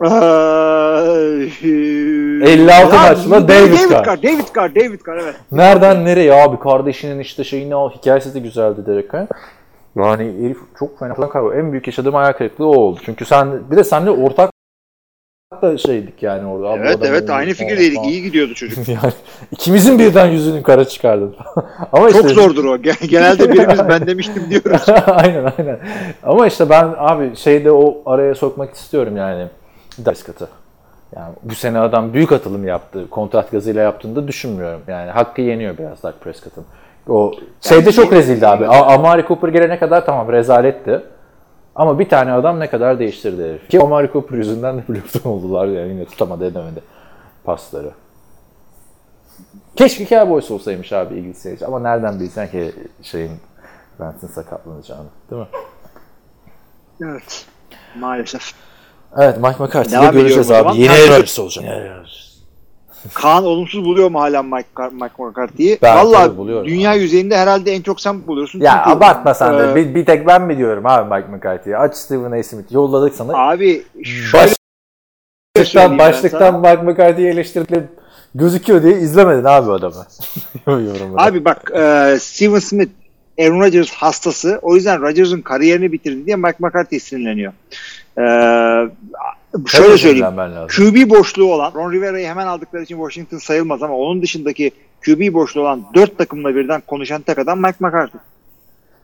S2: 56
S3: maçla David Carr.
S2: Carr. David Carr, David Carr evet.
S3: Nereden nereye abi kardeşinin işte şeyini al hikayesi de güzeldi Derek Carr. Yani herif çok fena falan kaybı. En büyük yaşadığım hayal kırıklığı o oldu. Çünkü sen bir de seninle ortak da şeydik yani orada.
S2: Evet evet aynı fikirdeydik.
S3: falan.
S2: İyi gidiyordu çocuk. <laughs>
S3: yani ikimizin birden yüzünü kara çıkardın. <laughs> Ama işte,
S2: Çok zordur o. Gen- Genelde <laughs> birimiz ben demiştim diyoruz.
S3: aynen aynen. Ama işte ben abi şeyde o araya sokmak istiyorum yani. Prescott'ı. Yani bu sene adam büyük atılım yaptı. Kontrat gazıyla yaptığını da düşünmüyorum. Yani hakkı yeniyor biraz Dak Prescott'ın. O şeyde çok rezildi abi. Amari Cooper gelene kadar tamam rezaletti. Ama bir tane adam ne kadar değiştirdi herif. Ki Amari Cooper yüzünden de playoff'tan <laughs> oldular yani yine tutamadı edemedi pasları. Keşke Cowboys olsaymış abi Sage. Ama nereden bilsen ki şeyin Wentz'in sakatlanacağını. Değil mi?
S2: evet. Maalesef.
S3: Evet Mike McCarthy'de
S2: Devam
S3: göreceğiz abi. Yeni Rodgers olacak. Yeni Rodgers.
S2: Kaan olumsuz buluyor mu hala Mike, Mike McCarthy'yi? Valla dünya
S3: abi.
S2: yüzeyinde herhalde en çok sen buluyorsun.
S3: Ya
S2: Çünkü,
S3: abartma sen de.
S2: e,
S3: Bir, bir tek ben mi diyorum abi Mike McCarthy'ye? Aç Stephen A. Smith. Yolladık sana.
S2: Abi şöyle
S3: Başlıktan, başlıktan Mike McCarthy'yi eleştirdiğim gözüküyor diye izlemedin abi adamı. <laughs>
S2: Abi bak e, Steven Smith Aaron Rodgers hastası. O yüzden Rodgers'ın kariyerini bitirdi diye Mike McCarthy sinirleniyor. E, şöyle
S3: Tabii
S2: söyleyeyim. QB boşluğu olan Ron Rivera'yı hemen aldıkları için Washington sayılmaz ama onun dışındaki QB boşluğu olan dört takımla birden konuşan tek adam Mike McCarthy.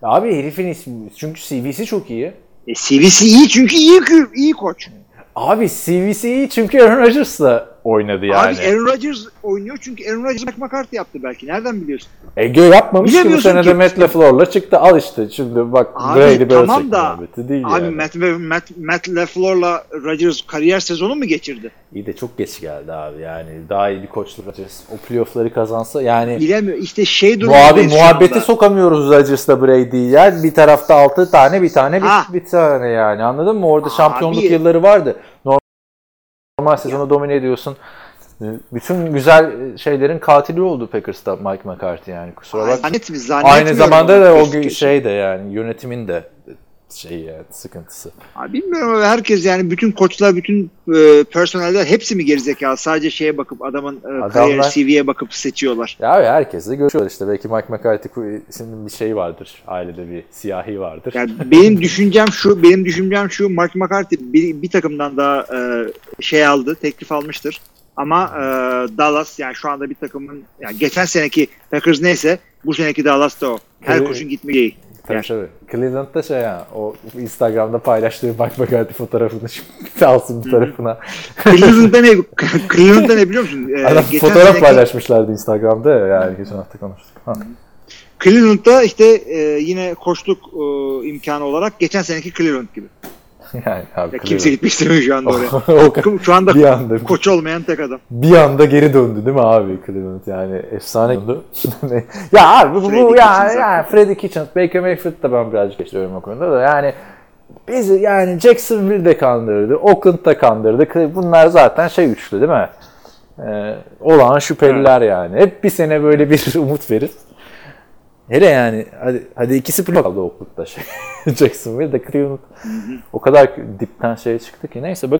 S3: Abi herifin ismi çünkü CV'si çok iyi.
S2: E, CV'si iyi çünkü iyi, iyi koç.
S3: Abi CV'si iyi çünkü Aaron Rodgers'la oynadı yani.
S2: Abi Aaron Rodgers oynuyor çünkü Aaron Rodgers Mike McCarthy yaptı belki. Nereden biliyorsun?
S3: Ege yapmamış ki bu sene de
S2: ki.
S3: Matt LaFleur'la çıktı. Al işte şimdi bak
S2: Abi
S3: Brady Belichick
S2: tamam da
S3: muhabbeti değil
S2: abi
S3: yani.
S2: Matt, Matt, Matt LaFleur'la Rodgers kariyer sezonu mu geçirdi?
S3: İyi de çok geç geldi abi yani. Daha iyi bir koçluk Rodgers. O playoff'ları kazansa yani
S2: Bilemiyor. İşte şey durumundayız
S3: abi muhabbeti sokamıyoruz Rodgers'la Brady'yi. Yani bir tarafta 6 tane bir tane bir,
S2: Ha.
S3: bir tane yani anladın mı? Orada
S2: Abi.
S3: şampiyonluk yılları vardı. Normal, normal sezonu domine ediyorsun. Bütün güzel şeylerin katili oldu Packers'ta Mike McCarthy yani kusura bakma. Aynı zamanda da o şey de yani yönetimin de şey yani sıkıntısı.
S2: Abi bilmiyorum ama herkes yani bütün koçlar, bütün e, personeller hepsi mi gerizekalı? Sadece şeye bakıp adamın e,
S3: Adamlar-
S2: kariyer CV'ye bakıp seçiyorlar.
S3: Ya abi herkesle görüşüyorlar işte. Belki Mike McCarthy'nin bir şey vardır. Ailede bir siyahi vardır.
S2: Yani benim <laughs> düşüncem şu, benim düşüncem şu Mark McCarthy bir, bir takımdan daha e, şey aldı, teklif almıştır. Ama e, Dallas yani şu anda bir takımın yani geçen seneki Packers neyse bu seneki Dallas da o. Her
S3: Evet.
S2: koşun gitmeyi.
S3: Tabii
S2: Yani.
S3: tabii. Cleveland'da şey ya o Instagram'da paylaştığı Mike McCarthy fotoğrafını şimdi <laughs> alsın bir tarafına.
S2: Cleveland'da ne, Cleveland'da ne biliyor musun? E,
S3: Adam
S2: geçen
S3: fotoğraf
S2: seneki-
S3: paylaşmışlardı Instagram'da ya yani geçen hafta konuştuk. Ha.
S2: Cleveland'da işte e, yine koçluk e, imkanı olarak geçen seneki Cleveland gibi. <laughs>
S3: Yani abi
S2: Ya kimse gitmek istemiyor şu anda oraya. <laughs>
S3: o
S2: şu anda
S3: bir anda
S2: koç olmayan tek adam.
S3: bir anda geri döndü değil mi abi Cleveland yani efsane döndü. <laughs> ya abi bu, bu ya, ya Freddie Kitchens, Baker Mayfield da ben birazcık geçiyorum o konuda da yani bizi yani Jacksonville'de kandırdı, Oakland'da kandırdı. Bunlar zaten şey üçlü değil mi? Ee, olağan şüpheliler yani. Hep bir sene böyle bir umut verir. Hele yani hadi, hadi ikisi playoff kaldı Oakland'da şey. <laughs> Jacksonville'de Cleveland o kadar dipten şey çıktı ki neyse bak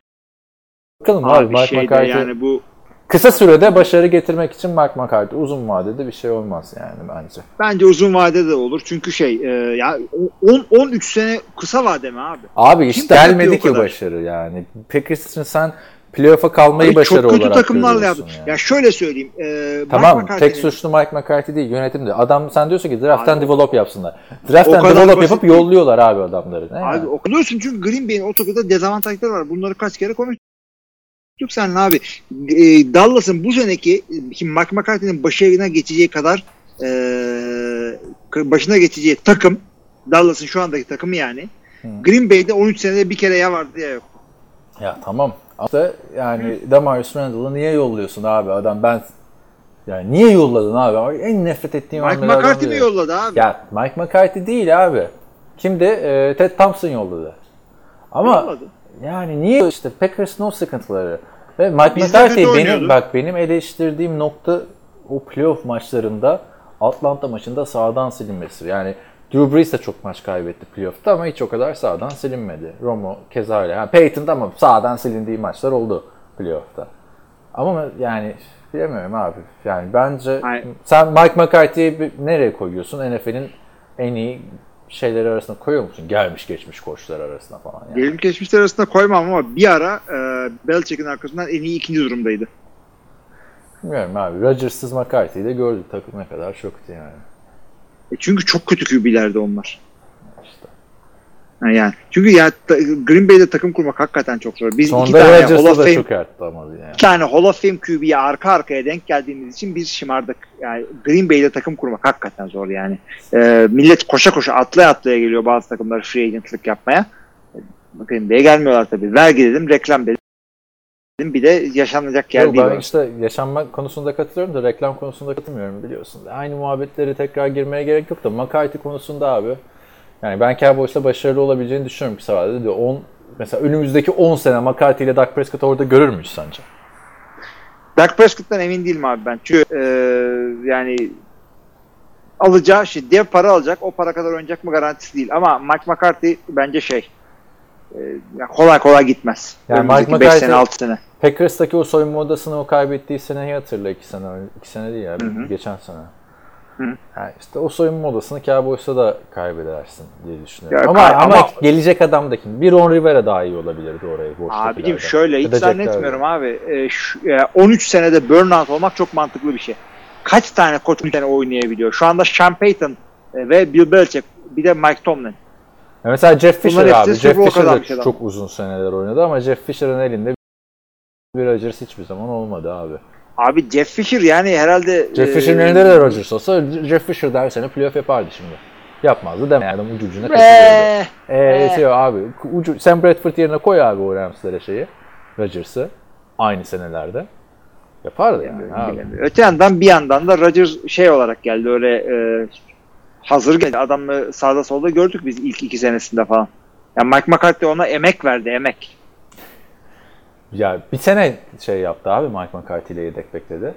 S3: bakalım abi,
S2: Abi
S3: Mike McCarthy
S2: yani bu
S3: kısa sürede başarı getirmek için Mike McCarthy uzun vadede bir şey olmaz yani bence.
S2: bence uzun vadede de olur. Çünkü şey e, ya 10 13 sene kısa vade mi abi?
S3: Abi
S2: Kim
S3: işte gelmedi ki başarı yani. Packers için sen playoff'a kalmayı
S2: Abi
S3: başarı
S2: çok kötü
S3: olarak
S2: takımlarla yaptı.
S3: yani.
S2: Ya şöyle söyleyeyim. E,
S3: Tamam
S2: Mike
S3: tek suçlu Mike McCarthy değil yönetimde. Adam sen diyorsun ki draft'tan
S2: Abi,
S3: develop yapsınlar. Draft'tan develop yapıp
S2: değil.
S3: yolluyorlar abi adamları. Ne
S2: Abi
S3: yani?
S2: okuyorsun çünkü Green Bay'in o takımda dezavantajları var. Bunları kaç kere konuştuk seninle abi. E, Dallas'ın bu seneki şimdi Mike McCarthy'nin başına geçeceği kadar e, başına geçeceği takım Dallas'ın şu andaki takımı yani. Green Bay'de 13 senede bir kere ya vardı ya yok.
S3: Ya tamam. Ama yani Demarius Randall'ı niye yolluyorsun abi adam ben yani niye yolladın abi? En nefret ettiğim
S2: Mike McCarthy mi yolladı abi?
S3: Ya Mike McCarthy değil abi. Kimdi? Ee, Ted Thompson yolladı. Ama
S2: Yolladı.
S3: yani niye işte Packers'ın o sıkıntıları. Ve Mike McCarthy benim
S2: oynuyordu.
S3: bak benim eleştirdiğim nokta o playoff maçlarında Atlanta maçında sağdan silinmesi. Yani Drew Brees de çok maç kaybetti playoff'ta ama hiç o kadar sağdan silinmedi. Romo keza öyle. Yani Peyton da ama sağdan silindiği maçlar oldu playoff'ta. Ama yani bilemiyorum abi. Yani bence
S2: Hayır.
S3: sen Mike McCarthy'yi nereye koyuyorsun? NFL'in en iyi şeyleri arasına koyuyor musun? Gelmiş geçmiş koçlar arasına falan. Yani.
S2: Gelim geçmişler arasında koymam ama bir ara e, Belichick'in arkasından en iyi ikinci durumdaydı.
S3: Bilmiyorum abi. Rodgers'sız McCarthy'yi de gördük. Takım ne kadar çoktu yani.
S2: E çünkü çok kötü QB'lerdi onlar.
S3: İşte.
S2: Yani çünkü ya Green Bay'de takım kurmak hakikaten çok zor. Biz iki
S3: Sonunda
S2: tane Hall
S3: Rodgers'ı
S2: of
S3: da
S2: Fame
S3: çok arttı ama yani.
S2: iki tane Hall of Fame QB'ye arka arkaya denk geldiğimiz için biz şımardık. Yani Green Bay'de takım kurmak hakikaten zor yani. Ee, millet koşa koşa atlaya atlaya geliyor bazı takımlar free agentlık yapmaya. Green Bay'e gelmiyorlar tabii. Vergi dedim, reklam dedim. Bir de yaşanacak yer
S3: Yok,
S2: değil.
S3: ben
S2: orası.
S3: işte yaşanma konusunda katılıyorum da reklam konusunda katılmıyorum biliyorsun. Aynı muhabbetleri tekrar girmeye gerek yok da McCarthy konusunda abi. Yani ben Cowboys'la başarılı olabileceğini düşünüyorum kısa vadede. de. 10 mesela önümüzdeki 10 sene McCarthy ile Dak Prescott orada görür müyüz sence?
S2: Dak Prescott'tan emin değilim abi ben. Çünkü e, yani alacağı şey dev para alacak. O para kadar oynayacak mı garantisi değil. Ama Mike McCarthy bence şey kolay kolay gitmez.
S3: Yani
S2: Yani
S3: Mike
S2: 5
S3: McCarthy-
S2: sene 6 sene.
S3: Packers'taki o soyunma odasını o kaybettiği seneyi hatırla 2 sene önce. 2 sene değil ya
S2: Hı hı.
S3: geçen sene.
S2: Hı.
S3: Ha, işte o soyunma odasını Cowboys'a da kaybedersin diye düşünüyorum.
S2: Ya
S3: ama, ama,
S2: ama-
S3: gelecek adam da kim? Bir Ron Rivera daha iyi olabilirdi oraya boştakilerden.
S2: Abicim şöyle hiç zannetmiyorum abi. E, şu- e, 13 senede burnout olmak çok mantıklı bir şey. Kaç tane koç bir tane oynayabiliyor? Şu anda Sean Payton e, ve Bill Belichick bir de Mike Tomlin.
S3: Ya mesela Jeff Fisher abi. Jeff Fisher de çok uzun seneler oynadı ama Jeff Fisher'ın elinde bir Rodgers hiçbir zaman olmadı abi.
S2: Abi Jeff Fisher yani herhalde
S3: Jeff
S2: e,
S3: Fisher'ın elinde de Rodgers olsa Jeff Fisher de her sene playoff yapardı şimdi. Yapmazdı deme. Adam ucu ucuna kaçırıyordu.
S2: Eee,
S3: Eee
S2: Ee.
S3: şey abi. Ucu, Sam Bradford yerine koy abi o Rams'lere şeyi. Rodgers'ı. Aynı senelerde. Yapardı yani abi.
S2: Bilemiyorum. Öte yandan bir yandan da Rodgers şey olarak geldi öyle e, hazır geldi. Adamı sağda solda gördük biz ilk iki senesinde falan. Yani Mike McCarthy ona emek verdi emek.
S3: Ya bir sene şey yaptı abi Mike McCarthy ile yedek bekledi.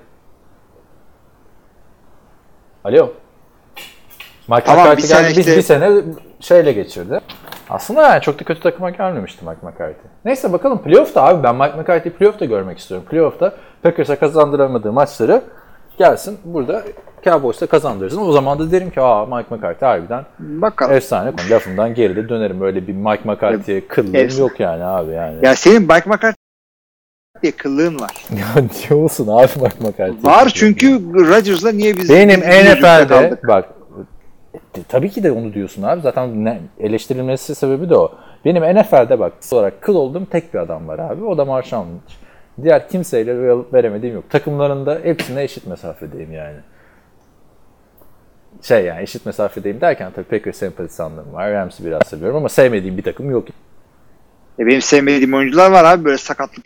S3: Alo. Mike
S2: Tamam,
S3: McCarthy
S2: bir
S3: geldi. Biz
S2: işte-
S3: bir sene şeyle geçirdi. Aslında yani çok da kötü takıma gelmemişti Mike McCarthy. Neyse bakalım playoff'ta abi ben Mike McCarthy'yi playoff'ta görmek istiyorum. Playoff'ta Packers'a kazandıramadığı maçları gelsin burada Cowboys'ta kazandırsın. O zaman da derim ki aa Mike McCarthy harbiden
S2: Bakalım.
S3: efsane. Lafından geride dönerim. Öyle bir Mike McCarthy'ye kıllığım yok yani abi yani.
S2: Ya senin Mike McCarthy diye kıllığın var. <laughs>
S3: Ya diyorsun abi Mike McCarthy.
S2: Var çünkü Rodgers'la niye biz
S3: Benim NFL'de bak e, tabii ki de onu diyorsun abi. Zaten ne- eleştirilmesi sebebi de o. Benim NFL'de bak olarak kıl olduğum tek bir adam var abi. O da Marshawn Lynch. Diğer kimseyle alıp veremediğim yok. Takımlarında hepsine eşit mesafedeyim yani. Şey yani eşit mesafedeyim derken tabii Packers sempatizanlarım var. Rams'i biraz seviyorum ama sevmediğim bir takım yok.
S2: E benim sevmediğim oyuncular var abi böyle sakatlık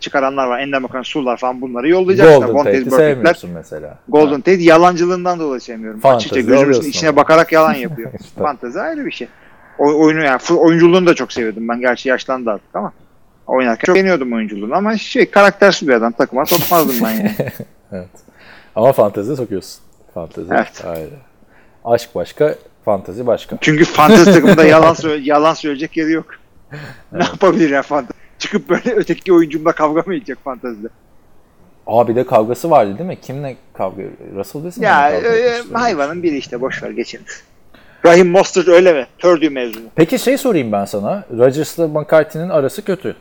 S2: çıkaranlar var. Ender Bakan Su'lar falan bunları yollayacaksın.
S3: Golden
S2: Vontaze
S3: Tate'i sevmiyorsun mesela.
S2: Golden Tate yalancılığından dolayı sevmiyorum.
S3: Fantezi
S2: Açıkça gözümüzün içine
S3: ama.
S2: bakarak yalan <laughs> yapıyor.
S3: İşte.
S2: Fantezi ayrı bir şey. O, oyunu yani oyunculuğunu da çok seviyordum. Ben gerçi yaşlandı artık ama oynarken çok beğeniyordum oyunculuğunu ama şey karaktersiz bir adam takıma sokmazdım ben yani. <laughs>
S3: Evet. Ama fantezi sokuyorsun. Fantezi
S2: Evet.
S3: ayrı. Aşk başka, fantezi başka.
S2: Çünkü fantezi <laughs> takımında yalan söyle yalan söyleyecek yeri yok. Ne yapabilir ya fantezi? Çıkıp böyle öteki oyuncumla kavga mı edecek fantezide?
S3: Aa bir de kavgası vardı değil mi? Kimle kavga? Russell Wilson
S2: Ya
S3: kavga
S2: e,
S3: etmişti?
S2: hayvanın biri işte boş ver geçin. Rahim Mostert öyle mi? Purdue mezunu.
S3: Peki şey sorayım ben sana. Rodgers'la McCarthy'nin arası kötü.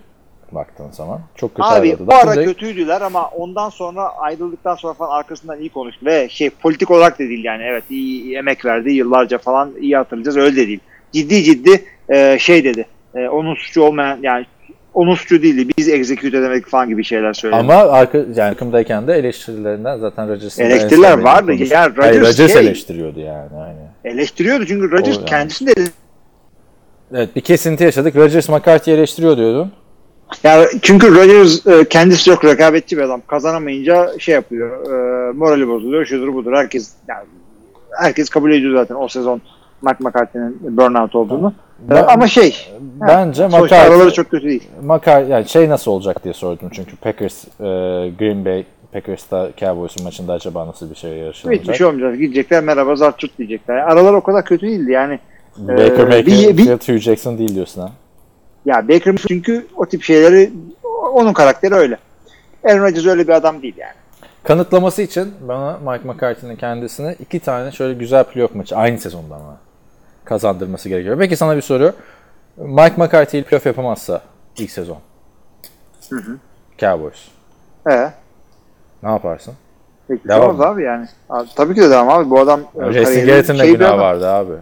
S3: Baktığın zaman. Çok kötü
S2: Abi
S3: ayrıldılar.
S2: bu ara
S3: Şimdi-
S2: kötüydüler ama ondan sonra ayrıldıktan sonra falan arkasından iyi konuştu. Ve şey politik olarak da değil yani evet iyi, iyi emek verdi yıllarca falan iyi hatırlayacağız öyle de değil. Ciddi ciddi e, şey dedi. E, onun suçu olmayan yani onun suçu değildi. Biz execute edemedik falan gibi şeyler söyledi.
S3: Ama arka, yani takımdayken de eleştirilerinden zaten Rodgers'ın
S2: Eleştiriler vardı. Ya
S3: Hayır,
S2: Rodgers
S3: Rodgers
S2: şey-
S3: eleştiriyordu yani. Aynen.
S2: Eleştiriyordu çünkü Rodgers
S3: O yani.
S2: kendisi de
S3: Evet bir kesinti yaşadık. Rodgers McCarthy'yi eleştiriyor diyordun.
S2: Ya çünkü Rodgers e, kendisi çok rekabetçi bir adam. Kazanamayınca şey yapıyor. E, morali bozuluyor. Şudur budur. Herkes yani, herkes kabul ediyor zaten o sezon Mike McCarthy'nin burnout olduğunu. E,
S3: Ben-
S2: ama şey
S3: Bence
S2: sonuçta
S3: McCarthy,
S2: araları çok kötü değil.
S3: Makar yani şey nasıl olacak diye sordum çünkü Packers e, Green Bay Packers'ta Cowboys'un maçında acaba nasıl bir şey yarışılacak?
S2: Hiçbir şey olmayacak. Gidecekler merhaba zart diyecekler. Yani aralar o kadar kötü değildi yani.
S3: Baker
S2: Ee,
S3: Mayfield,
S2: bir- bir-
S3: Hugh Jackson değil diyorsun ha.
S2: Ya Baker çünkü o tip şeyleri onun karakteri öyle. Aaron Rodgers öyle bir adam değil yani.
S3: Kanıtlaması için bana Mike McCarthy'nin kendisine iki tane şöyle güzel playoff maçı aynı sezonda ama kazandırması gerekiyor. Peki sana bir soru. Mike McCarthy playoff yapamazsa ilk sezon. Cowboys.
S2: He.
S3: Ne yaparsın?
S2: Peki,
S3: Devam
S2: abi yani. Abi, tabii ki de devam abi. Bu adam e,
S3: Jason
S2: kariyeri
S3: Garrett'in de günahı vardı abi.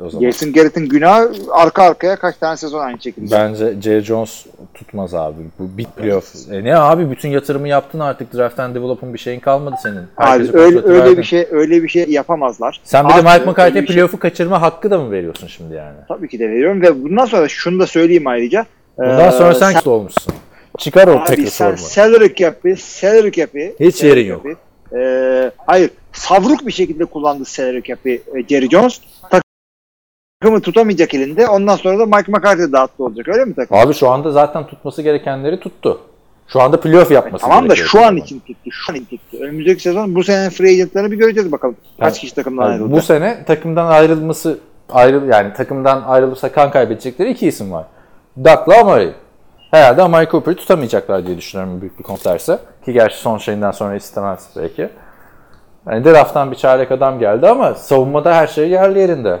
S3: O zaman.
S2: Jason Garrett'in günahı arka arkaya kaç tane sezon aynı şekilde.
S3: Bence J. Jones tutmaz abi. Bu bit playoff. E ne abi bütün yatırımı yaptın artık. Draft and develop'un bir şeyin kalmadı senin.
S2: Abi öyle, öyle
S3: verdin.
S2: bir şey öyle bir şey yapamazlar.
S3: Sen bir de Mike McCarthy'ye
S2: şey-
S3: playoff'u kaçırma hakkı da mı veriyorsun şimdi yani?
S2: Tabii ki de veriyorum ve bundan sonra şunu da söyleyeyim ayrıca.
S3: Bundan
S2: Ee,
S3: sonra sen kötü olmuşsun. Çıkar o
S2: sen
S3: formu.
S2: salary cap'i, salary cap'i.
S3: Hiç
S2: salary
S3: yerin yok.
S2: cap'i, e, hayır, savruk bir şekilde kullandı salary cap'i e, Jerry Jones. Takımı tutamayacak elinde. Ondan sonra da Mike McCarthy dağıttı olacak. Öyle mi takım?
S3: Abi şu anda zaten tutması gerekenleri tuttu. Şu anda playoff yapması
S2: Tamam da şu an için tuttu. Şu an için tuttu. Önümüzdeki sezon bu sene free agent'ları bir göreceğiz bakalım. Kaç
S3: Yani-
S2: kişi takımdan
S3: Yani
S2: ayrıldı.
S3: bu sene takımdan ayrılması ayrıl yani takımdan ayrılırsa kan kaybedecekleri iki isim var. Duck'la Amari. Herhalde Amari Cooper'ı tutamayacaklar diye düşünüyorum büyük bir kontlarsa. Ki gerçi son şeyinden sonra istemez belki. Yani draft'tan bir çaylak adam geldi ama savunmada her şey yerli yerinde.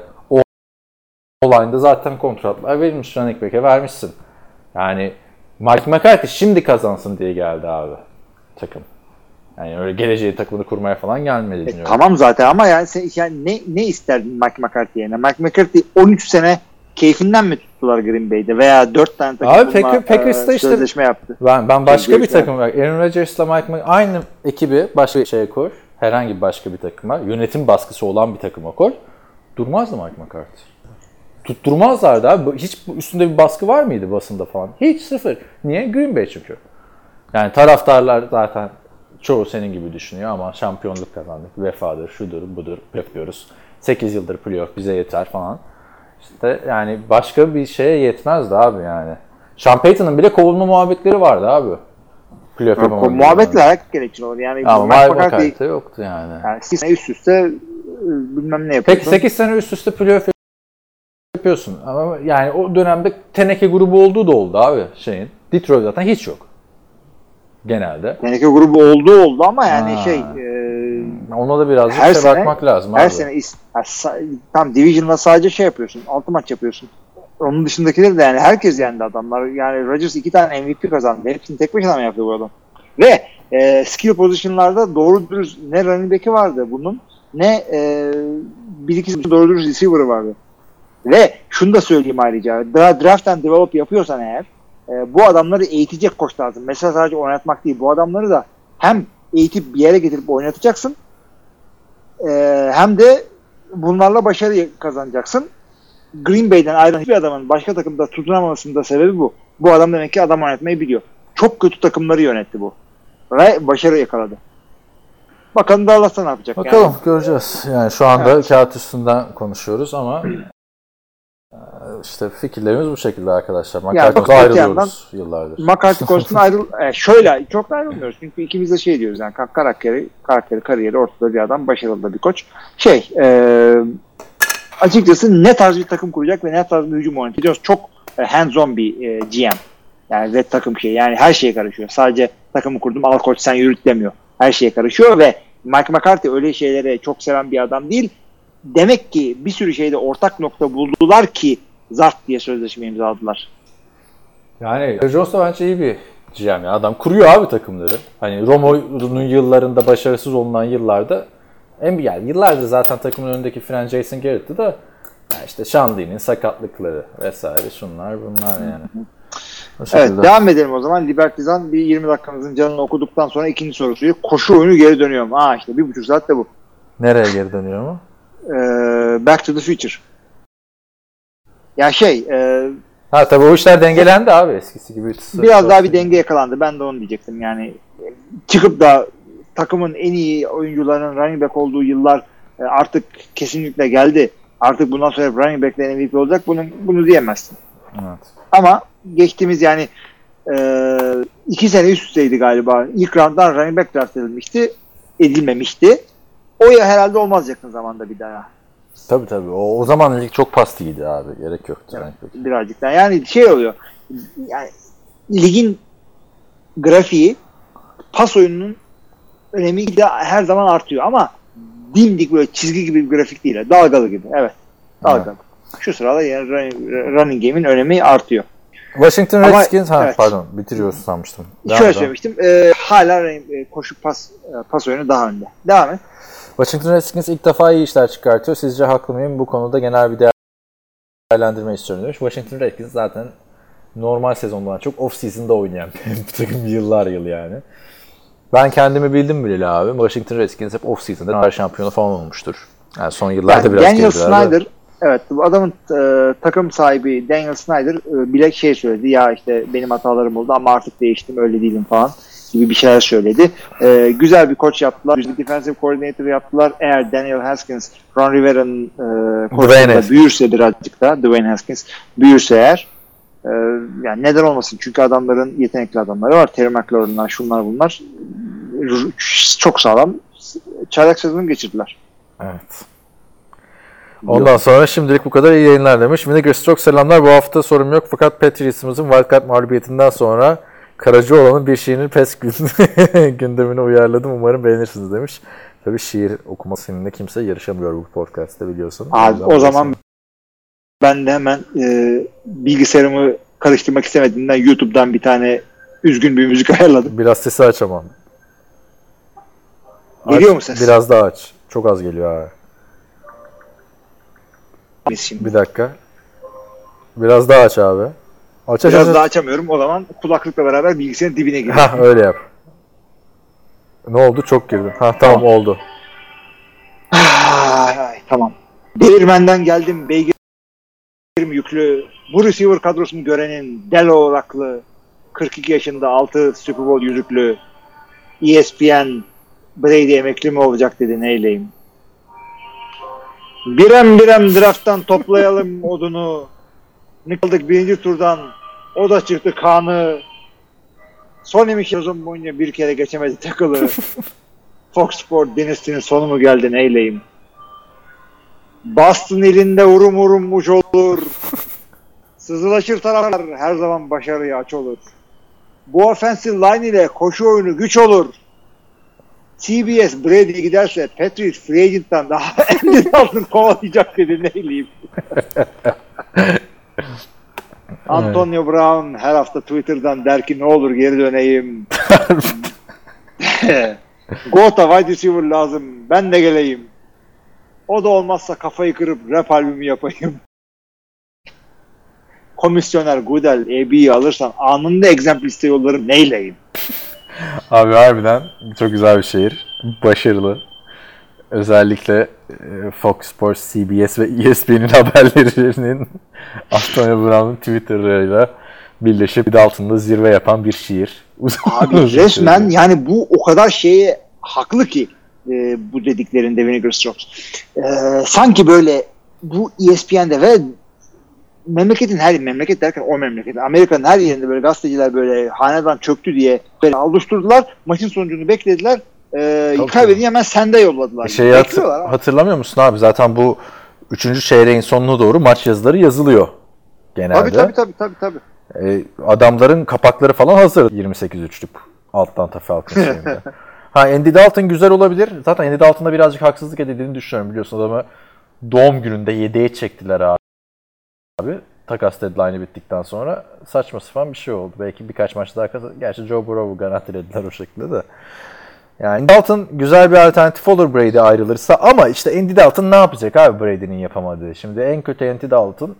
S3: Olayında zaten kontratlar verilmiş. Running back'e vermişsin. Yani Mike McCarthy şimdi kazansın diye geldi abi takım. Yani öyle geleceği takımını kurmaya falan gelmedi
S2: E, tamam zaten ama yani, sen, yani ne, ne isterdin Mike McCarthy yerine? Mike McCarthy 13 sene keyfinden mi tuttular Green Bay'de veya 4 tane takım
S3: Abi Packer- Packers'ta
S2: e,
S3: işte-
S2: sözleşme yaptı.
S3: Ben ben başka bir takım var. Aaron Rodgers'la Mike Mc- aynı ekibi başka bir şeye koy. Herhangi başka bir takıma. Yönetim baskısı olan bir takıma koy. Durmazdı Mike McCarthy. Tutturmazlardı abi. Hiç üstünde bir baskı var mıydı basında falan? Hiç sıfır. Niye? Green Bay çünkü. Yani taraftarlar zaten çoğu senin gibi düşünüyor ama şampiyonluk kazandık. Vefadır, şudur, budur yapıyoruz. 8 yıldır playoff bize yeter falan. İşte yani başka bir şeye yetmezdi abi yani. Sean Payton'ın bile kovulma muhabbetleri vardı abi. Playoff yapamadı.
S2: muhabbetle ayak gerekir olur. Yani
S3: Ama
S2: McCarthy
S3: yoktu yani.
S2: yani 8 sene üst üste e, bilmem ne yapıyorsun.
S3: Peki 8 sene üst üste playoff yapıyorsun. Ama yani o dönemde teneke grubu olduğu da oldu abi şeyin. Detroit zaten hiç yok. Genelde.
S2: Teneke grubu oldu oldu ama yani
S3: Ha.
S2: şey e,
S3: Ona da birazcık
S2: Her
S3: şey
S2: sene-
S3: bakmak lazım
S2: her
S3: abi.
S2: sene tam Division'da sadece şey yapıyorsun. Altı maç yapıyorsun. Onun dışındakileri de yani herkes yendi adamlar. Yani Rodgers iki tane MVP kazandı. Hepsini tek başına mı yaptı bu adam? Ve e, skill position'larda doğru dürüst ne running back'i vardı bunun ne e, bir iki doğru dürüst receiver'ı vardı. Ve şunu da söyleyeyim ayrıca. Dra- draft and develop yapıyorsan eğer e, bu adamları eğitecek koç lazım. Mesela sadece oynatmak değil. Bu adamları da hem eğitip bir yere getirip oynatacaksın e, hem de bunlarla başarı kazanacaksın. Green Bay'den ayrılan hiçbir adamın başka takımda tutunamamasının da sebebi bu. Bu adam demek ki adam oynatmayı biliyor. Çok kötü takımları yönetti bu. Ve başarı yakaladı. Bakalım Dallas'ta ne yapacak
S3: Bakalım
S2: yani.
S3: göreceğiz. Yani şu anda kağıt üstünden konuşuyoruz ama <clears throat> işte fikirlerimiz bu şekilde arkadaşlar. McCarthy'den
S2: öte
S3: ayrılıyoruz yıllardır.
S2: McCarthy <laughs> konusunda ayrıl e, şöyle çok da ayrılmıyoruz. Çünkü ikimiz de şey diyoruz yani kar- karakteri, karakteri, kariyeri ortada bir adam, başarılı da bir koç. Şey, e, açıkçası ne tarz bir takım kuracak ve ne tarz bir hücum. Biliyoruz çok e, hands-on bir e, GM. Yani ve takım şey yani her şeye karışıyor. Sadece takımı kurdum al koç sen yürüt demiyor. Her şeye karışıyor ve Mike McCarthy öyle şeyleri çok seven bir adam değil. Demek ki bir sürü şeyde ortak nokta buldular ki zart diye sözleşme imzaladılar.
S3: Yani Jones da bence iyi bir GM ya. Adam kuruyor abi takımları. Hani Romo'nun yıllarında başarısız olunan yıllarda en yani yıllardır zaten takımın önündeki fren Jason Garrett'tı da işte Shandy'nin sakatlıkları vesaire şunlar bunlar yani.
S2: Evet devam edelim o zaman. Libertizan bir 20 dakikamızın canını okuduktan sonra ikinci sorusu. Koşu oyunu geri dönüyor mu? Aa işte bir buçuk saat de bu.
S3: Nereye geri dönüyor mu?
S2: Ee, Back to the Future. Ya şey e,
S3: Ha tabii o işler dengelendi abi eskisi gibi.
S2: biraz daha bir denge yakalandı. Ben de onu diyecektim. Yani e, çıkıp da takımın en iyi oyuncularının running back olduğu yıllar e, artık kesinlikle geldi. Artık bundan sonra running back'ler MVP olacak. Bunu, bunu diyemezsin.
S3: Evet.
S2: Ama geçtiğimiz yani e, iki sene üst üsteydi galiba. İlk rounddan running back draft edilmişti. Edilmemişti. O ya herhalde olmaz yakın zamanda bir daha.
S3: Tabii tabii. O, o zaman lig çok pastiydi abi. Gerek yoktu.
S2: Evet.
S3: bence.
S2: Birazcık daha. Yani şey oluyor. Yani ligin grafiği pas oyununun önemi de her zaman artıyor ama dimdik böyle çizgi gibi bir grafik değil. Dalgalı gibi. Evet. Dalgalı. Şu sırada yani running, game'in önemi artıyor.
S3: Washington Redskins ha
S2: evet.
S3: pardon bitiriyorsun sanmıştım. Devam
S2: Şöyle
S3: abi.
S2: söylemiştim. e, hala e, koşu pas e, pas oyunu daha önde. Devam et.
S3: Washington Redskins ilk defa iyi işler çıkartıyor. Sizce haklı mıyım? Bu konuda genel bir değerlendirme istiyorum demiş. Washington Redskins zaten normal sezondan çok off season'da oynayan <laughs> bir takım yıllar yıl yani. Ben kendimi bildim bileli abi. Washington Redskins hep off season'da şampiyonu falan olmuştur. Yani son yıllarda
S2: Yani
S3: biraz
S2: Daniel. Snyder evet bu adamın e, takım sahibi Daniel Snyder e, bile şey söyledi ya işte benim hatalarım oldu ama artık değiştim öyle değilim falan gibi bir şeyler söyledi. E, güzel bir koç yaptılar. Güzel defensive coordinator yaptılar. Eğer Daniel Haskins, Ron Rivera'nın e, koçluğunda büyürse birazcık da Dwayne Haskins büyürse eğer e, yani neden olmasın? Çünkü adamların yetenekli adamları var. Terry McLaurin'lar şunlar bunlar çok sağlam çaylak sezonu geçirdiler.
S3: Evet. Ondan sonra şimdilik bu kadar iyi yayınlar demiş. Minigers çok selamlar. Bu hafta sorum yok fakat Patriots'ımızın wildcard mağlubiyetinden sonra Karacaoğlan'ın bir şiirini pes gün <laughs> gündemine uyarladım. Umarım beğenirsiniz demiş. Tabii şiir okuma seninle kimse yarışamıyor bu podcast'te biliyorsun.
S2: Abi, o zaman ben de hemen e, bilgisayarımı karıştırmak istemediğimden YouTube'dan bir tane üzgün bir müzik <laughs> ayarladım.
S3: biraz sesi aç ama.
S2: Geliyor
S3: Aç,
S2: mu ses?
S3: Biraz daha aç. Çok az geliyor abi.
S2: Biz şimdi.
S3: Bir dakika. Biraz daha aç abi. Aç aç
S2: Biraz
S3: aç.
S2: daha açamıyorum. O zaman kulaklıkla beraber bilgisayarın dibine giriyorum.
S3: Ha öyle yap. Ne oldu? Çok girdin. Ha tamam oldu.
S2: Ay, ay, tamam. Değirmenden geldim beygirim yüklü. Bu receiver kadrosunu görenin Delo oraklı 42 yaşında 6 Super Bowl yüzüklü ESPN Brady emekli mi olacak dedi neyleyim. Birem birem drafttan toplayalım <laughs> odunu. Ne kaldık birinci turdan o da çıktı kanı. Son emiş sezon boyunca bir kere geçemedi takılı. <laughs> Fox Sport Dynasty'nin sonu mu geldi neyleyim. Boston elinde urum urummuş olur. <laughs> Sızılaşır taraflar her zaman başarıya aç olur. Bu offensive line ile koşu oyunu güç olur. CBS Brady giderse Patriots Free Agent'tan daha <laughs> Andy Dalton kovalayacak dedi ne Antonio Brown her hafta Twitter'dan der ki ne olur geri döneyim. <laughs> Gota wide receiver lazım. Ben de geleyim. O da olmazsa kafayı kırıp rap albümü yapayım. Komisyoner Goodell AB'yi alırsan anında example liste yollarım neyleyim?
S3: Abi harbiden çok güzel bir şehir. Başarılı. Özellikle e, Fox Sports, CBS ve ESPN'in <laughs> haberlerinin Antonio Brown'un Twitter'ıyla birleşip bir de altında zirve yapan bir şiir. <laughs>
S2: Abi resmen yani bu o kadar şeye haklı ki e, bu dediklerinde Vinegar Strokes. E, sanki böyle bu ESPN'de ve memleketin her memleket derken o memleket Amerika'nın her yerinde böyle gazeteciler böyle hanedan çöktü diye böyle oluşturdular. Maçın sonucunu beklediler. E, kaybedince hemen sende yolladılar.
S3: Şeyi hat- hatırlamıyor musun abi? Zaten bu üçüncü çeyreğin sonuna doğru maç yazıları yazılıyor genelde.
S2: Tabii tabii tabii tabii. tabii.
S3: E, adamların kapakları falan hazır 28-3'lük Atlanta Falcons <laughs> şeyinde. ha Andy Dalton güzel olabilir. Zaten Andy Dalton'da birazcık haksızlık edildiğini düşünüyorum biliyorsun adamı doğum gününde 7'ye çektiler abi. abi. Takas deadline'ı bittikten sonra saçma sapan bir şey oldu. Belki birkaç maç daha kazan. Gerçi Joe Burrow'u garantilediler o şekilde de. Yani Dalton güzel bir alternatif olur Brady ayrılırsa ama işte Andy Dalton ne yapacak abi Brady'nin yapamadığı. Şimdi en kötü Andy Dalton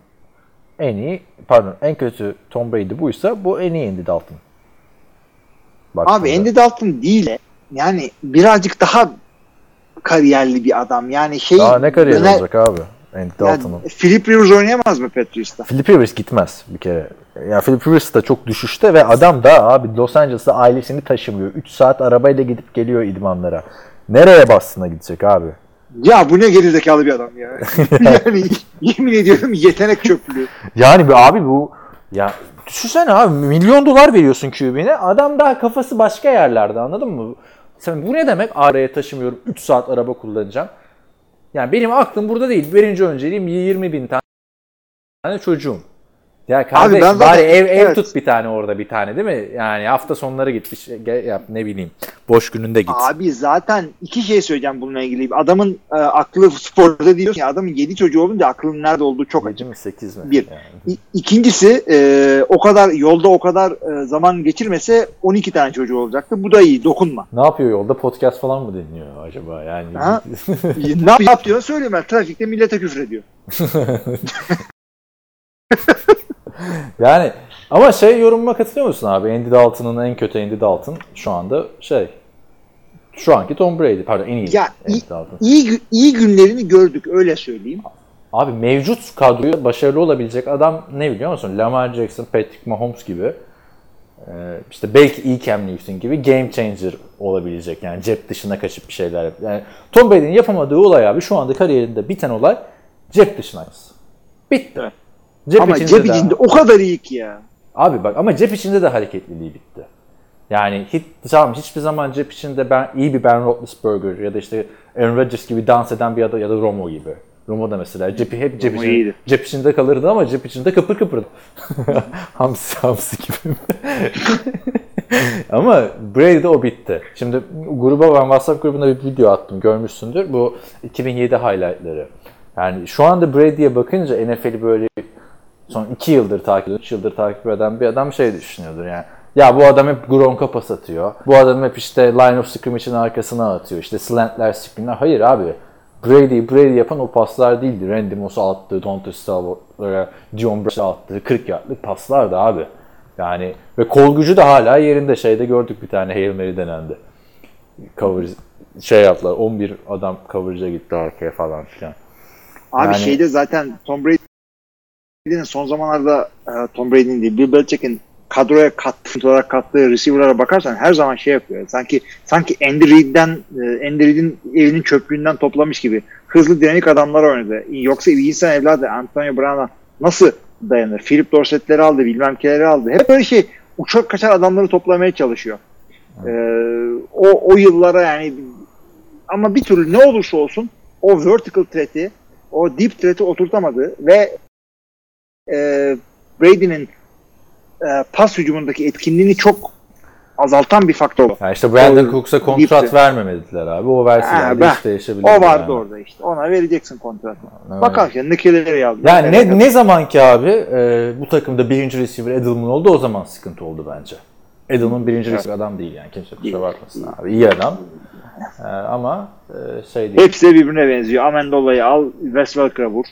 S3: en iyi pardon en kötü Tom Brady buysa bu en iyi Andy Dalton. Baktığında.
S2: Abi Andy Dalton değil yani birazcık daha kariyerli bir adam. Yani şey
S3: Daha ne kariyer
S2: döner-
S3: olacak abi
S2: Yani Philip Rivers oynayamaz mı Patriots'ta?
S3: Philip Rivers gitmez bir kere. Ya Philip Rivers da çok düşüşte ve adam da abi Los Angeles'ta ailesini taşımıyor. 3 saat arabayla gidip geliyor idmanlara. Nereye Boston'a gidecek abi?
S2: Ya bu ne gerizekalı bir adam ya. <laughs> yani yemin ediyorum yetenek çöplüğü.
S3: Yani bir abi bu ya düşünsene abi milyon dolar veriyorsun QB'ne adam daha kafası başka yerlerde anladın mı? Sen bu ne demek? Araya taşımıyorum 3 saat araba kullanacağım. Yani benim aklım burada değil. Birinci önceliğim 20 bin tane, çocuğum. Ya kardeş
S2: ben zaten-
S3: bari ev, ev
S2: evet.
S3: tut bir tane orada bir tane değil mi? Yani hafta sonları git bir şey yap ne bileyim. Boş gününde git.
S2: Abi zaten iki şey söyleyeceğim bununla ilgili. Adamın e, aklı sporda diyorsun ya adamın 7 çocuğu olunca aklının nerede olduğu çok açık.
S3: 7 mi 8 mi?
S2: Bir.
S3: Yani.
S2: İ- İkincisi e, o kadar yolda o kadar e, zaman geçirmese 12 tane çocuğu olacaktı. Bu da iyi dokunma.
S3: Ne yapıyor yolda? Podcast falan mı dinliyor acaba? Yani
S2: Ha? <laughs> ne yap, yap diyor söyleyeyim ben. Trafikte millete küfür ediyor. <laughs> <laughs>
S3: Yani ama şey yorumuma katılıyor musun abi? Andy Dalton'ın en kötü Andy Dalton şu anda şey şu anki Tom Brady. Pardon en iyi
S2: Ya
S3: Andy
S2: iyi,
S3: Dalton.
S2: iyi, iyi günlerini gördük öyle söyleyeyim.
S3: Abi mevcut kadroya başarılı olabilecek adam ne biliyor musun? Lamar Jackson, Patrick Mahomes gibi. Ee, işte belki iyi Cam Newton gibi game changer olabilecek. Yani cep dışına kaçıp bir şeyler yap. Yani Tom Brady'nin yapamadığı olay abi şu anda kariyerinde biten olay cep dışınayız. Bitti. Cep
S2: Ama
S3: içinde
S2: cep
S3: de-
S2: içinde o kadar iyi ki ya.
S3: Abi bak ama cep içinde de hareketliliği bitti. Yani hiç, tamam hiçbir zaman cep içinde ben iyi bir Ben Roethlisberger ya da işte Aaron Rodgers gibi dans eden bir adam ya da Romo gibi. Romo da mesela cepi hep cep,
S2: iyiydi.
S3: cep içinde kalırdı ama cep içinde kıpır kıpırdı. <laughs> hamsi hamsi gibi. <laughs> ama Brady'de o bitti. Şimdi gruba ben WhatsApp grubuna bir video attım görmüşsündür. Bu 2007 highlightları. Yani şu anda Brady'ye bakınca NFL'i böyle son 2 yıldır takip 3 yıldır takip eden bir adam şey düşünüyordur yani. Ya bu adam hep Gronk'a pas atıyor. Bu adam hep işte line of scrimmage'in arkasına atıyor. İşte slantler, screenler. Hayır abi. Brady, Brady yapan o paslar değildi. Randy Moss'a attığı, Donta Stallworth'lara, Dion Branch'a attığı 40 yardlık paslardı abi. Yani ve kol gücü de hala yerinde. Şeyde gördük bir tane Hail Mary denendi. Cover, şey yaptılar. 11 adam coverage'a gitti arkaya falan filan.
S2: Abi
S3: Yani-
S2: şeyde zaten Tom Brady'nin son zamanlarda e, Tom Brady'nin değil Bill Belichick'in kadroya kattığı, olarak kattığı receiver'lara bakarsan her zaman şey yapıyor. Sanki sanki Andy Reid'den e, Andy Reid'in evinin çöplüğünden toplamış gibi hızlı dinamik adamlar oynadı. Yoksa bir insan evladı Antonio Brown'a nasıl dayanır? Philip Dorsett'leri aldı, bilmem kileri aldı. Hep böyle şey uçak kaçar adamları toplamaya çalışıyor. E, o, o yıllara yani ama bir türlü ne olursa olsun o vertical threat'i o deep threat'i oturtamadı ve e, Brady'nin e, pas hücumundaki etkinliğini çok azaltan bir faktör.
S3: Yani işte Brandon
S2: O-
S3: Cooks'a kontrat
S2: Gitti.
S3: vermemediler abi. O
S2: Ha,
S3: verselerdi
S2: ben-
S3: hiç değişebilir.
S2: O vardı
S3: yani.
S2: orada işte. Ona vereceksin kontratı.
S3: Evet.
S2: Bakalım şimdi Nikelleri yazdı.
S3: Yani ne, ne zaman ki abi e, bu takımda birinci receiver Edelman oldu o zaman sıkıntı oldu bence. Edelman birinci receiver adam değil yani. Kimse kusura bakmasın abi. İyi adam. E, ama e, şey değil.
S2: Hepsi birbirine benziyor. Amendola'yı al, Wes Welker'a vur.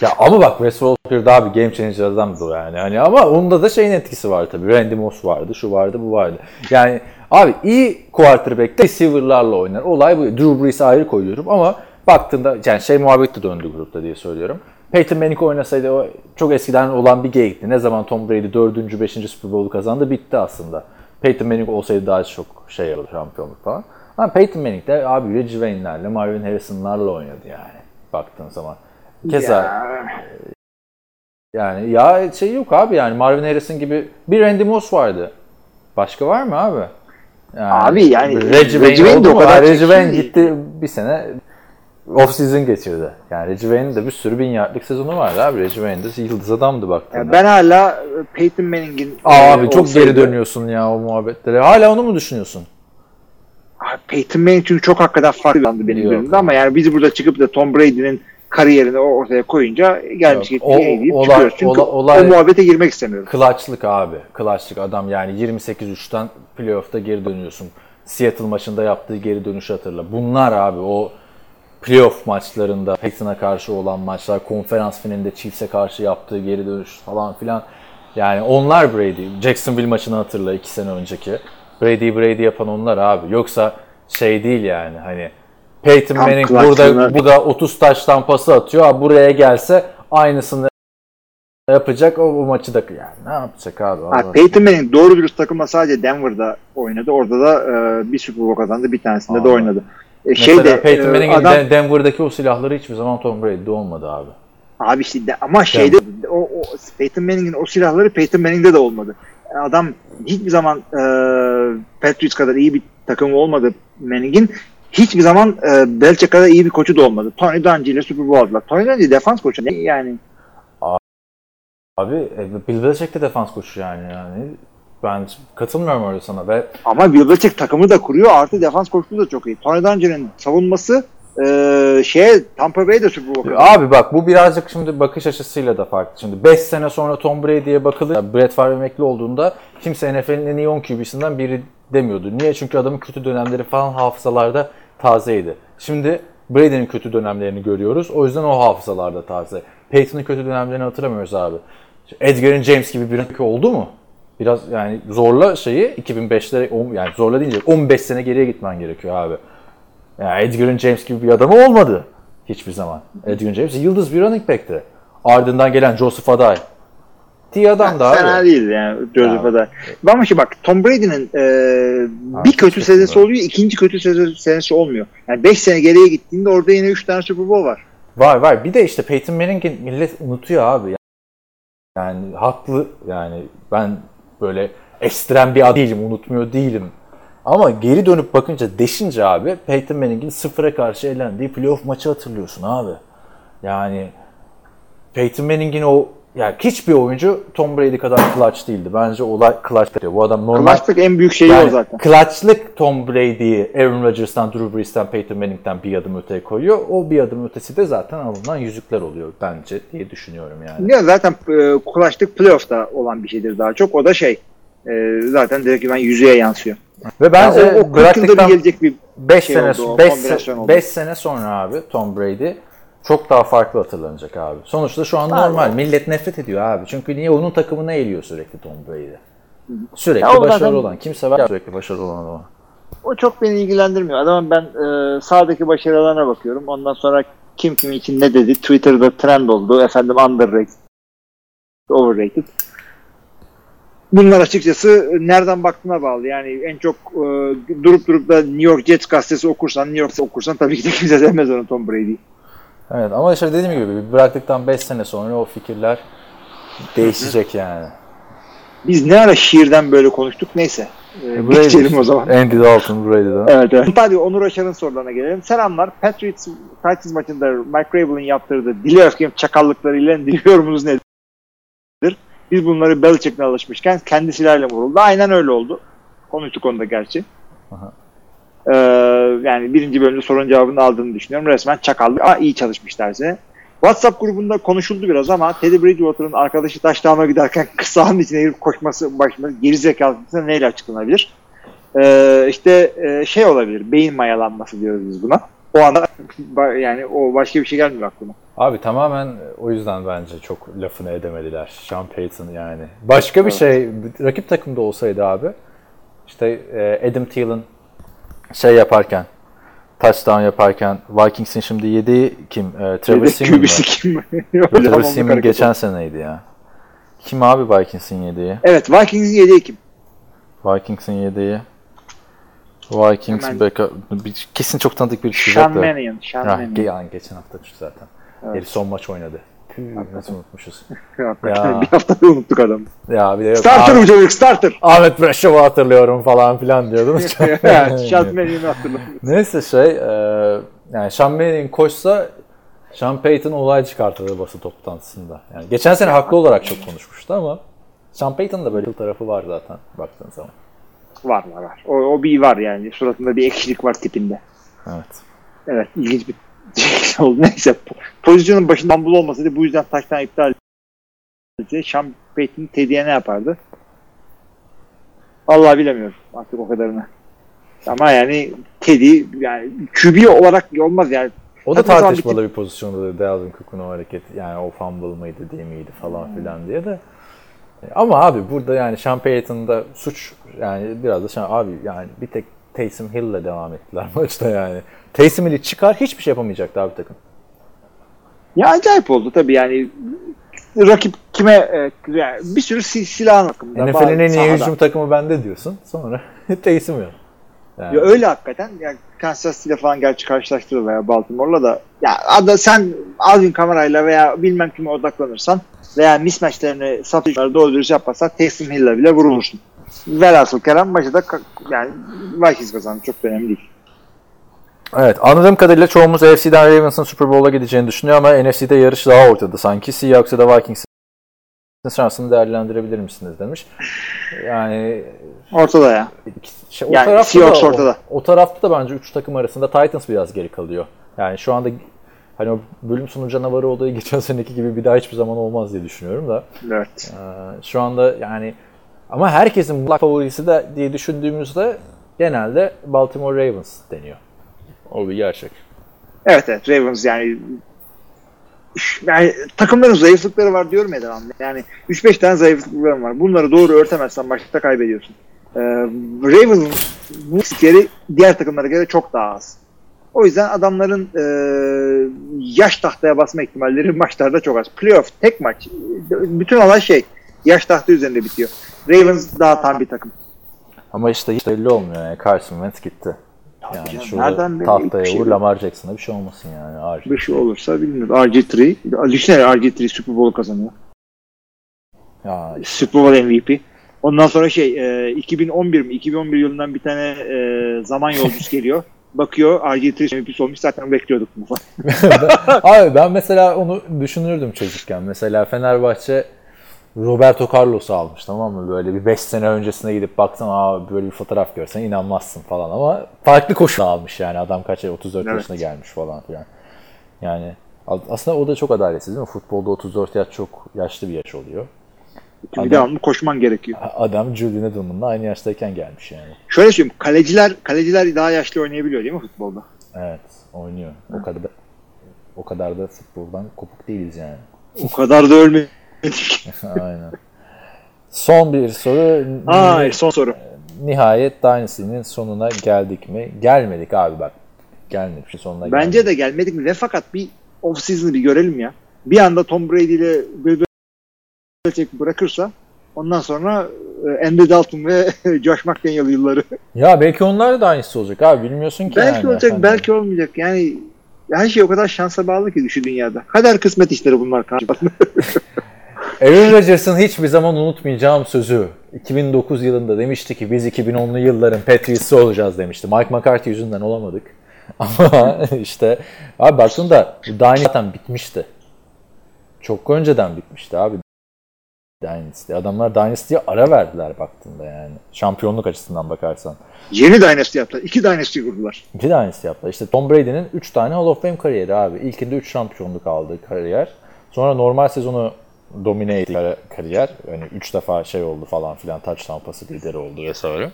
S3: Ya ama bak Wes Welker daha bir game changer adamdı yani. Hani ama onda da şeyin etkisi var tabii. Randy Moss vardı, şu vardı, bu vardı. Yani abi iyi quarterback de receiver'larla oynar. Olay bu. Drew Brees ayrı koyuyorum ama baktığında yani şey muhabbet de döndü grupta diye söylüyorum. Peyton Manning oynasaydı o çok eskiden olan bir geyikti. Ne zaman Tom Brady 4. 5. Super Bowl'u kazandı bitti aslında. Peyton Manning olsaydı daha çok şey alır şampiyonluk falan. Ama Peyton Manning de abi Reggie Wayne'lerle, Marvin Harrison'larla oynadı yani baktığın zaman. Keza
S2: Ya,
S3: yani ya şey yok abi yani Marvin Harrison gibi bir Randy Moss vardı. Başka var mı abi? Yani,
S2: Abi yani
S3: Reggie Wayne
S2: de o kadar
S3: Reggie Wayne
S2: değil.
S3: gitti bir sene off season geçirdi. Yani Reggie Wayne'in de bir sürü bin yardlık sezonu vardı abi. Reggie Wayne de yıldız adamdı baktığında.
S2: ya ben hala e, Peyton Manning'in
S3: Aa,
S2: e,
S3: abi çok
S2: olsaydı-
S3: geri dönüyorsun ya o muhabbetlere. Hala onu mu düşünüyorsun?
S2: Abi Peyton Manning çünkü çok hakikaten farklı benim gözümde ama yani biz burada çıkıp da Tom Brady'nin kariyerini ortaya koyunca gelmiş
S3: o-
S2: iyi deyip
S3: olay-
S2: çıkıyoruz. Çünkü
S3: olay- olay-
S2: o muhabbete girmek istemiyorum.
S3: Clutch'lık abi. Clutch'lık adam yani 28-3'ten playoff'ta geri dönüyorsun. Seattle maçında yaptığı geri dönüşü hatırla. Bunlar abi o playoff maçlarında Peyton'a karşı olan maçlar, konferans finalinde Chiefs'e karşı yaptığı geri dönüş falan filan. Yani onlar Brady. Jacksonville maçını hatırla iki sene önceki. Brady Brady yapan onlar abi. Yoksa şey değil yani hani Peyton
S2: Tam
S3: Manning burada burada 30 taştan pası atıyor. Abi buraya gelse aynısını yapacak o, o maçı da yani ne yapacak abi? Allah
S2: Ha, Peyton Manning doğru dürüst takımla sadece Denver'da oynadı. Orada da e, bir Super Bowl kazandı. Bir tanesinde de
S3: Abi.
S2: oynadı. E,
S3: Mesela
S2: şey de
S3: Peyton
S2: e,
S3: Manning'in
S2: adam,
S3: Den- Denver'daki o silahları hiçbir zaman Tom Brady'de olmadı abi.
S2: abi işte de, ama şeyde o, o Peyton Manning'in o silahları Peyton Manning'de de olmadı. Adam hiçbir zaman e, Patriots kadar iyi bir takımı olmadı Manning'in. Hiçbir zaman e, Belichick kadar iyi bir koçu da olmadı. Tony Dungy ile Super Bowl aldılar. Tony Dungy defans koçu. Ne yani?
S3: Abi e, Bill Belichick de defans koçu yani yani. Ben katılmıyorum öyle sana ve
S2: Ama Bill Belichick takımı da kuruyor. Artı defans koçluğu da çok iyi. Tony Dungy'nin savunması e, şeye Tampa Bay'de Super Bowl
S3: abi bak bu birazcık şimdi bakış açısıyla da farklı. Şimdi 5 sene sonra Tom Brady'ye bakılır. Brett Favre emekli olduğunda kimse NFL'in en iyi 10 QB'sinden biri demiyordu. Niye? Çünkü adamın kötü dönemleri falan hafızalarda tazeydi. Şimdi Brady'nin kötü dönemlerini görüyoruz. O yüzden o hafızalarda taze. Peyton'ın kötü dönemlerini hatırlamıyoruz abi. Edgar'ın James gibi bir oldu mu? Biraz yani zorla şeyi 2005'lere on- yani zorla deyince 15 sene geriye gitmen gerekiyor abi. Yani Edgar'ın James gibi bir adamı olmadı hiçbir zaman. Edgar James yıldız bir running back'ti. Ardından gelen Joseph Aday. Diye adam da
S2: Fena
S3: abi.
S2: değil yani Joseph Aday. Ama şimdi bak Tom Brady'nin e, bir kötü
S3: var.
S2: oluyor, ikinci kötü senesi olmuyor. Yani 5 sene geriye gittiğinde orada yine 3 tane Super Bowl var.
S3: Var var. Bir de işte Peyton Manning'in millet unutuyor abi. Yani haklı yani ben böyle ekstrem bir adam değilim, unutmuyor değilim. Ama geri dönüp bakınca deşince abi Peyton Manning'in sıfıra karşı elendiği playoff maçı hatırlıyorsun abi. Yani Peyton Manning'in o yani hiçbir oyuncu Tom Brady kadar clutch değildi. Bence olay clutch diyor. Bu adam normal
S2: Clutch'lık en büyük şeyi
S3: yani
S2: o zaten.
S3: clutch'lık Tom Brady'yi Aaron Rodgers'tan, Drew Brees'ten, Peyton Manning'den bir adım öteye koyuyor. O bir adım ötesi de zaten alınan yüzükler oluyor bence diye düşünüyorum yani.
S2: Ya zaten e, Clutch'lık playoff'ta olan bir şeydir daha çok. O da şey e, zaten direkt ben yüzeye yansıyor.
S3: Ve bence
S2: Yani o, o 40 yılda bir gelecek bir
S3: 5
S2: şey
S3: sene,
S2: oldu, o
S3: 5
S2: kombinasyon oldu.
S3: 5 sene sonra abi Tom Brady çok daha farklı hatırlanacak abi. Sonuçta şu an normal. Millet nefret ediyor abi. Çünkü niye onun takımına eğiliyor sürekli Tom Brady. Sürekli
S2: Ya
S3: başarılı
S2: zaten-
S3: olan. Kimse var sürekli başarılı olan adama.
S2: O çok beni ilgilendirmiyor. Adamın ben e, sağdaki başarılarına bakıyorum. Ondan sonra kim kim için ne dedi? Twitter'da trend oldu. Efendim underrated, overrated. Bunlar açıkçası nereden baktığına bağlı. Yani en çok e, durup durup da New York Jets gazetesi okursan, New York okursan tabii ki de kimse sevmez onu Tom Brady.
S3: Evet ama işte dediğim gibi bıraktıktan 5 sene sonra o fikirler değişecek yani.
S2: Biz ne ara şiirden böyle konuştuk neyse. Ee,
S3: Brady
S2: geçelim o zaman.
S3: Andy Dalton Brady'den.
S2: Evet, evet. Hadi Onur Aşar'ın sorularına gelelim. Selamlar. Patriots, Titans maçında Mike Vrabel'in yaptırdığı dili öfkem çakallıklarıyla diliyorumuz nedir? Biz bunları Belichick'le alışmışken kendi silahıyla vuruldu. Aynen öyle oldu. Konuştuk onda gerçi.
S3: Aha.
S2: Ee, yani birinci bölümde sorunun cevabını aldığını düşünüyorum. Resmen çakallık. Aa, iyi çalışmışlarsa. WhatsApp grubunda konuşuldu biraz ama Teddy Bridgewater'ın arkadaşı taşlamaya giderken <laughs> kısağın içine girip koşması başında geri zekalısına neyle açıklanabilir? Ee, işte e, şey olabilir. Beyin mayalanması diyoruz biz buna. O anda <laughs> yani o başka bir şey gelmiyor aklıma.
S3: Abi tamamen o yüzden bence çok lafını edemediler. Sean Payton yani. Başka bir şey rakip takımda olsaydı abi işte e, Adam Thielen şey yaparken touchdown yaparken Vikings'in şimdi yediği kim? E, Trevor mı?
S2: Kübüsü kim? <laughs> Öyle
S3: Trevor
S2: hareket
S3: geçen
S2: oldu.
S3: seneydi ya. Kim abi Vikings'in yediği?
S2: Evet Vikings'in yediği kim?
S3: Vikings'in yediği. Vikings
S2: Hemen-
S3: backup. Bir- Kesin çok tanıdık bir
S2: Sean
S3: çıkacak da.
S2: Mannion. Sean Mannion.
S3: ge- yani geçen hafta düştü zaten.
S2: Evet.
S3: Herif son maç oynadı. Püh, nasıl unutmuşuz. <laughs> Ya.
S2: bir haftada unuttuk adamı.
S3: Ya bir de yok.
S2: Starter bu çocuk starter.
S3: Ahmet Breşov'u hatırlıyorum falan filan diyordum. <laughs>
S2: evet, Mannion'u hatırladım.
S3: Neyse şey, e, yani Mannion koşsa Sean Payton olay çıkartırdı basın toplantısında. Yani geçen sene haklı olarak çok konuşmuştu ama Sean Payton'ın da böyle bir tarafı var zaten baktığın zaman.
S2: Var var var. O, o bir var yani. Suratında bir ekşilik var tipinde.
S3: Evet.
S2: Evet ilginç bir oldu. <laughs> Neyse pozisyonun başında Bumble olmasaydı bu yüzden taştan iptal edildi. Sean Payton Teddy'ye ne yapardı? Allah bilemiyorum artık o kadarını. Ama yani Teddy yani QB olarak olmaz yani.
S3: O da
S2: Hatta
S3: tartışmalı bir pozisyonda da Dalvin Cook'un o hareketi yani o fumble mıydı değil miydi falan filan diye de. Ama abi burada yani Sean Payton'da suç yani biraz da Sean, abi yani bir tek Taysom Hill'le devam ettiler <laughs> maçta yani. Taysom Hill'i çıkar hiçbir şey yapamayacaktı abi takım.
S2: Ya acayip oldu tabii yani rakip kime e, yani bir sürü sil silahın hakkında.
S3: NFL'in en iyi hücum takımı bende diyorsun. Sonra <laughs> Taysom yok. Yani.
S2: Ya öyle hakikaten. Yani Kansas City'yle falan gerçi karşılaştırır veya Baltimore'la da ya ada sen Alvin Kamara'yla veya bilmem kime odaklanırsan veya mismatchlerini satışları doğru dürüst yapmazsan Taysom Hill'le bile vurulursun. Velhasıl Kerem maçı da yani Vikings kazandı. Çok da önemli değil.
S3: Evet anladığım kadarıyla çoğumuz AFC'den Ravens'ın Super Bowl'a gideceğini düşünüyor ama NFC'de yarış daha ortada sanki. Seahawks ya da Vikings'in şansını değerlendirebilir misiniz demiş. Yani
S2: Ortada ya.
S3: şey,
S2: Yani
S3: tarafta
S2: Seahawks
S3: da,
S2: ortada.
S3: O, o tarafta da bence 3 takım arasında Titans biraz geri kalıyor. Yani şu anda hani o bölüm sonu canavarı olayı geçen <laughs> seneki gibi bir daha hiçbir zaman olmaz diye düşünüyorum da.
S2: Evet.
S3: Ee, şu anda yani ama herkesin mutlak favorisi de diye düşündüğümüzde genelde Baltimore Ravens deniyor. O bir gerçek.
S2: Evet evet Ravens yani yani takımların zayıflıkları var diyorum ya devamlı. Yani 3-5 tane zayıflıkları var. Bunları doğru örtemezsen başta kaybediyorsun. Ee, Ravens'ın bu riskleri diğer takımlara göre çok daha az. O yüzden adamların e, yaş tahtaya basma ihtimalleri <laughs> maçlarda çok az. Playoff tek maç. Bütün olay şey yaş tahta üzerinde bitiyor. Ravens daha tam bir takım.
S3: Ama işte hiç belli olmuyor yani. Carson Wentz gitti. Yani
S2: canım,
S3: şurada
S2: nereden
S3: tahtaya
S2: şey
S3: vur. Lamar Jackson'a bir şey olmasın yani. RG.
S2: Bir şey olursa bilmiyorum. RG3. Düşünsene RG3 Super Bowl kazanıyor.
S3: Ya
S2: Super Bowl MVP. Ondan sonra şey e, 2011 mi? 2011 yılından bir tane e, zaman yolcusu geliyor. <laughs> Bakıyor RG3 MVP'si olmuş zaten bekliyorduk bu falan. <laughs>
S3: Abi ben mesela onu düşünürdüm çocukken. Mesela Fenerbahçe Roberto Carlos'u almış tamam mı? Böyle bir 5 sene öncesine gidip baksan aa böyle bir fotoğraf görsen inanmazsın falan ama farklı koşu almış yani adam kaç 34
S2: Evet.
S3: yaşına gelmiş falan filan. Yani aslında o da çok adaletsiz değil mi? Futbolda 34 yaş çok yaşlı bir yaş oluyor. Adam-
S2: devamlı koşman gerekiyor.
S3: Adam Julian Edelman'la aynı yaştayken gelmiş yani.
S2: Şöyle söyleyeyim. Kaleciler kaleciler daha yaşlı oynayabiliyor değil mi futbolda?
S3: Evet oynuyor. O kadar da o kadar da futboldan kopuk değiliz yani.
S2: O kadar da ölmedik. <laughs>
S3: Aynen. Son bir soru.
S2: Aa, son soru.
S3: Nihayet Dynasty'nin sonuna geldik mi? Gelmedik abi bak. Gelmedik. Şu sonuna
S2: Bence
S3: gelmedik.
S2: de gelmedik mi? Ve fakat bir off season'ı bir görelim ya. Bir anda Tom Brady ile Bill Belichick bırakırsa ondan sonra e, Andy Dalton ve <laughs> Josh McDaniel yılları.
S3: Ya belki onlar da aynısı olacak abi. Bilmiyorsun ki
S2: belki
S3: yani.
S2: olacak,
S3: Hani-
S2: belki olmayacak. Yani her şey o kadar şansa bağlı ki şu dünyada. Kader kısmet işleri bunlar. <laughs>
S3: Aaron Rodgers'ın hiçbir zaman unutmayacağım sözü. 2009 yılında demişti ki biz 2010'lu yılların Patriots'ı olacağız demişti. Mike McCarthy yüzünden olamadık. <laughs> Ama işte abi baktığında Dynasty zaten bitmişti. Çok önceden bitmişti abi. Dynasty. Adamlar Dynasty'ye ara verdiler baktığında yani. Şampiyonluk açısından bakarsan.
S2: Yeni Dynasty yaptılar. İki Dynasty kurdular.
S3: İki Dynasty yaptılar. İşte Tom Brady'nin 3 tane Hall of Fame kariyeri abi. İlkinde 3 şampiyonluk aldığı kariyer. Sonra normal sezonu domine ettiği kar- kariyer. Yani 3 defa şey oldu falan filan. Touchdown pası lideri oldu vesaire.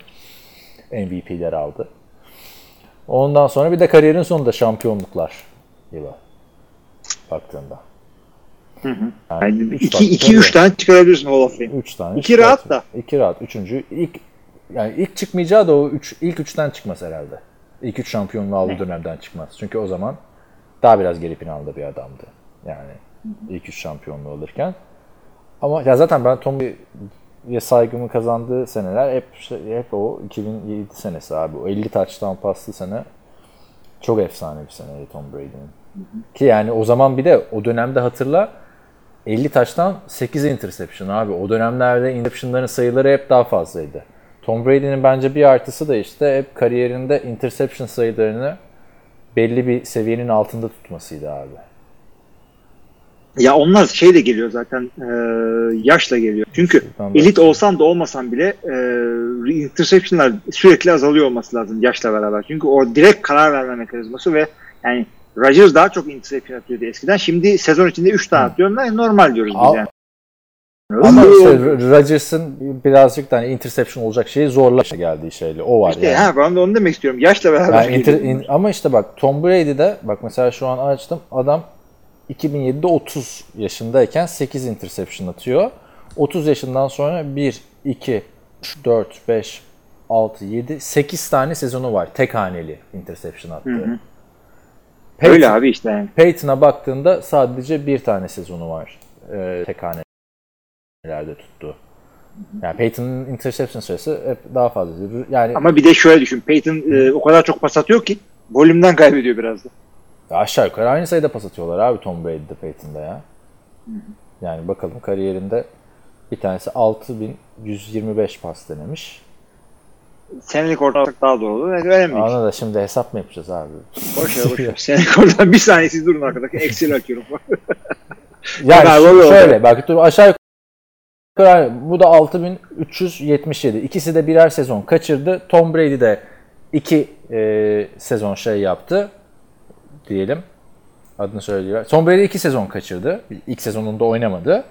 S3: MVP'ler aldı. Ondan sonra bir de kariyerin sonunda şampiyonluklar yılı. Baktığında.
S2: Yani
S3: üç
S2: iki,
S3: farklı
S2: iki üç tane çıkarabilirsin Hall of Fame.
S3: 3 tane.
S2: İki rahat da.
S3: 2 rahat. Üçüncü ilk yani ilk çıkmayacağı da o üç, ilk üçten çıkmaz herhalde. İlk üç şampiyonluğu aldığı dönemden çıkmaz. Çünkü o zaman daha biraz geri planda bir adamdı. Yani ilk üç şampiyonluğu alırken. Ama ya zaten ben Tom Brady'ye saygımı kazandığı seneler hep şey- hep o 2007 senesi abi. O 50 touchdown paslı sene çok efsane bir seneydi Tom Brady'nin. Ki yani o zaman bir de o dönemde hatırla 50 taştan 8 interception abi. O dönemlerde interceptionların sayıları hep daha fazlaydı. Tom Brady'nin bence bir artısı da işte hep kariyerinde interception sayılarını belli bir seviyenin altında tutmasıydı abi.
S2: Ya onlar şey de geliyor zaten e, yaşla geliyor. Çünkü
S3: Ben
S2: elit olsan da olmasan bile e, interceptionlar sürekli azalıyor olması lazım yaşla beraber. Çünkü o direkt karar verme mekanizması ve yani Rodgers daha çok interception atıyordu eskiden. Şimdi sezon içinde 3 tane atıyor. Yani normal diyoruz biz
S3: Al-
S2: yani.
S3: Ama işte. Rodgers'ın birazcık da hani interception olacak şeyi zorla geldiği şeyle. O var
S2: İşte
S3: yani.
S2: ha, ben de onu demek istiyorum. Yaşla beraber
S3: Yani inter-
S2: geliyor.
S3: in- ama işte bak Tom Brady'de bak mesela şu an açtım adam 2007'de 30 yaşındayken 8 interception atıyor. 30 yaşından sonra 1, 2, 3, 4, 5, 6, 7, 8 tane sezonu var. Tek haneli interception attığı. Peyton,
S2: Öyle abi işte yani.
S3: Peyton'a baktığında sadece bir tane sezonu var. E, tek hanelerde tuttu. Yani Peyton'ın interception sayısı hep daha fazla. Yani
S2: Ama bir de şöyle düşün. Peyton e, o kadar çok pas atıyor ki volümden kaybediyor biraz da.
S3: Ya Aşağı yukarı aynı sayıda pas atıyorlar abi Tom Brady'de Peyton'da ya. Yani bakalım kariyerinde bir tanesi 6125 pas denemiş.
S2: Senelik ortalık daha doğru. Önemli.
S3: Ona da şimdi hesap mı yapacağız abi?
S2: Boş ver boş ver. <laughs> Senelik oradan bir saniyesi durun arkadaki Excel açıyorum. <laughs>
S3: Yani
S2: oluyor
S3: şöyle bak dur aşağı yukarı bu da 6377. İkisi de birer sezon kaçırdı. Tom Brady de iki e, sezon şey yaptı diyelim. Adını söylüyor. Tom Brady iki sezon kaçırdı. İlk sezonunda oynamadı.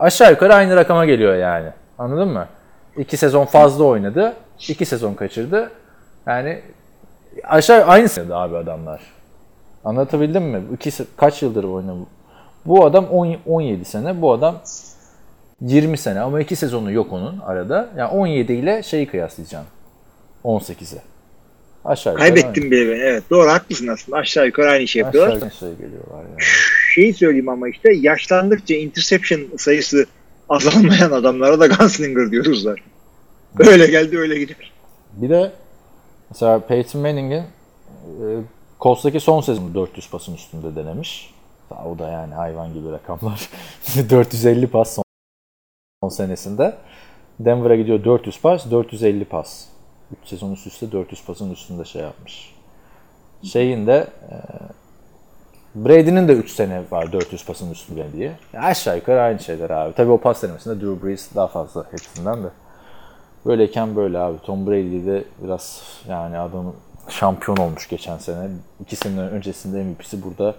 S3: Aşağı yukarı aynı rakama geliyor yani. Anladın mı? İki sezon fazla oynadı. iki sezon kaçırdı. Yani aşağı aynı sene abi adamlar. Anlatabildim mi? İkisi kaç yıldır oynadı? Bu adam 10, 17 sene, bu adam 20 sene ama iki sezonu yok onun arada. Yani 17 ile şeyi kıyaslayacaksın. 18'e. Aşağı yukarı
S2: Kaybettim bile beni. Evet doğru haklısın aslında. Aşağı yukarı aynı şey
S3: aynı.
S2: yapıyorlar.
S3: Aşağı yukarı şey geliyorlar yani.
S2: Şeyi söyleyeyim ama işte yaşlandıkça interception sayısı azalmayan adamlara da gunslinger diyoruz zaten. Öyle geldi öyle gider.
S3: Bir de mesela Peyton Manning'in e, Colts'taki son sezonu 400 pasın üstünde denemiş. O da yani hayvan gibi rakamlar. <laughs> 450 pas son, son senesinde. Denver'a gidiyor 400 pas, 450 pas. 3 sezon üst üste 400 pasın üstünde şey yapmış. Şeyin de e, Brady'nin de 3 sene var 400 pasın üstünde diye. Ya aşağı yukarı aynı şeyler abi. Tabii o pas denemesinde Drew Brees daha fazla hepsinden de. Böyleyken böyle abi. Tom Brady de biraz yani adam şampiyon olmuş geçen sene. İki sene öncesinde MVP'si burada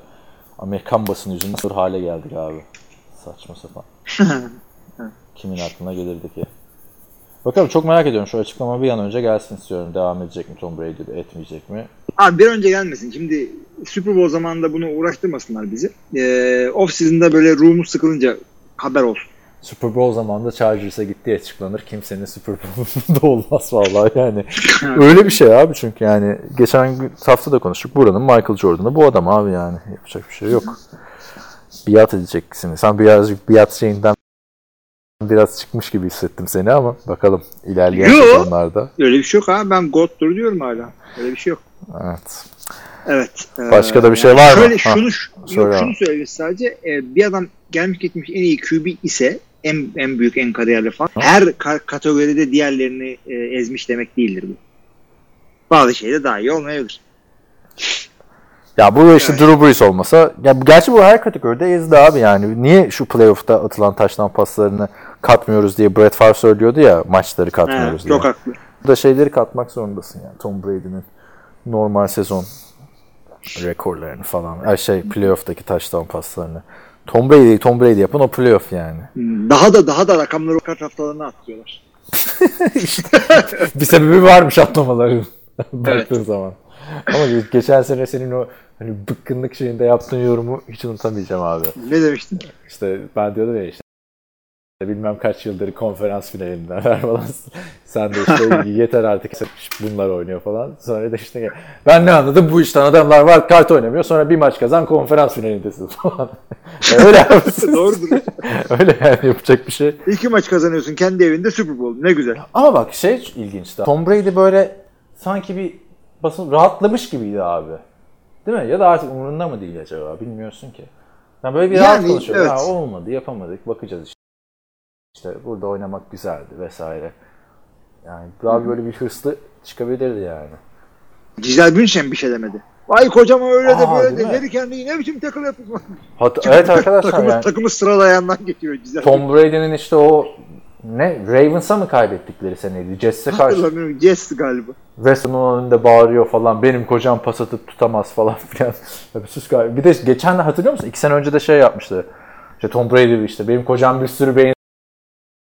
S3: Amerikan basını yüzünden sıfır hale geldik abi. Saçma sapan. <laughs> Kimin aklına gelirdi ki? Bakalım çok merak ediyorum. Şu açıklama bir an önce gelsin istiyorum. Devam edecek mi Tom Brady, etmeyecek mi?
S2: Abi bir önce gelmesin. Şimdi Super Bowl zamanında bunu uğraştırmasınlar bizi. Ee, off season'da böyle room'umuz sıkılınca haber olsun.
S3: Super Bowl zamanında Chargers'a gittiği açıklanır. Kimsenin Super Bowl'unda <laughs> olmaz vallahi yani. <laughs> Öyle bir şey abi çünkü yani geçen hafta da konuştuk. Buranın Michael Jordan'ı bu adam abi yani. Yapacak bir şey yok. Biat edeceksin. Sen birazcık biat şeyinden biraz çıkmış gibi hissettim seni ama bakalım ilerleyen
S2: Yo.
S3: sezonlarda.
S2: Öyle bir şey yok abi. Ben God'dur diyorum hala. Öyle bir şey yok.
S3: Evet.
S2: Evet.
S3: Başka da bir şey var mı?
S2: Şöyle
S3: Ha,
S2: şunu, şu-
S3: söyle
S2: yok, şunu söyleyeyim sadece. Ee, bir adam gelmiş gitmiş en iyi QB ise en en büyük en kariyerli falan. Her ka- kategoride diğerlerini e, ezmiş demek değildir bu. Bazı şeyde daha iyi olmayabilir.
S3: Ya bu işte
S2: Evet.
S3: Drew Brees olmasa, ya gerçi bu her kategoride ezdi abi yani. Niye şu playoff'ta atılan taştan paslarını katmıyoruz diye Brett Favre söylüyordu ya maçları katmıyoruz diye.
S2: çok haklı.
S3: Burada şeyleri katmak zorundasın yani. Tom Brady'nin normal sezon rekorlarını falan. Ay şey playoff'taki taştan paslarını. Tom Brady, Tom Brady yapın o playoff yani.
S2: Hmm, Daha da daha da rakamları kart haftalarına atlıyorlar. <laughs>
S3: bir sebebi varmış atlamaların baktığın zaman. Ama geçen sene senin o hani bıkkınlık şeyinde yaptığın yorumu hiç unutamayacağım abi.
S2: Ne demiştin?
S3: İşte ben diyordum ya işte bilmem kaç yıldır konferans finalindeler <laughs> falan. Sen de işte <laughs> yeter artık bunlar oynuyor falan. Sonra da işte ben ne anladım bu işten adamlar var kart oynamıyor sonra bir maç kazan konferans finalindesin <laughs> falan. Öyle yapmışsın.
S2: Doğrudur.
S3: öyle yani yapacak bir şey.
S2: İki maç kazanıyorsun kendi evinde Super Bowl. Ne güzel.
S3: Ama bak şey ilginç. Tom Brady böyle sanki bir basın rahatlamış gibiydi abi. Değil mi? Ya da artık umurunda mı değil acaba? Bilmiyorsun ki. Yani böyle bir rahat
S2: Yani,
S3: konuşuyor.
S2: evet.
S3: Ha, olmadı, yapamadık, bakacağız işte. İşte burada oynamak güzeldi vesaire. Yani daha böyle bir hırslı çıkabilirdi yani.
S2: Giselle Bündchen bir şey demedi. Vay kocama öyle de
S3: Aa,
S2: böyle de.
S3: mi?
S2: Harry Henry'i ne biçim tackle yapıyorsun?
S3: Hat- <laughs> evet arkadaşlar
S2: takımı,
S3: yani
S2: takımı sıralayandan geçiyor Giselle.
S3: Tom Brady'nin işte o ne Ravens'a mı kaybettikleri seneydi? Jets'e karşı
S2: Hatırlamıyorum. Jess galiba.
S3: Weston'un önünde bağırıyor falan. Benim kocam pas atıp tutamaz falan <laughs> filan. Bir sus. Bir de geçen de hatırlıyor musun? İki sene önce de şey yapmıştı. İşte Tom Brady işte benim kocam bir sürü beyin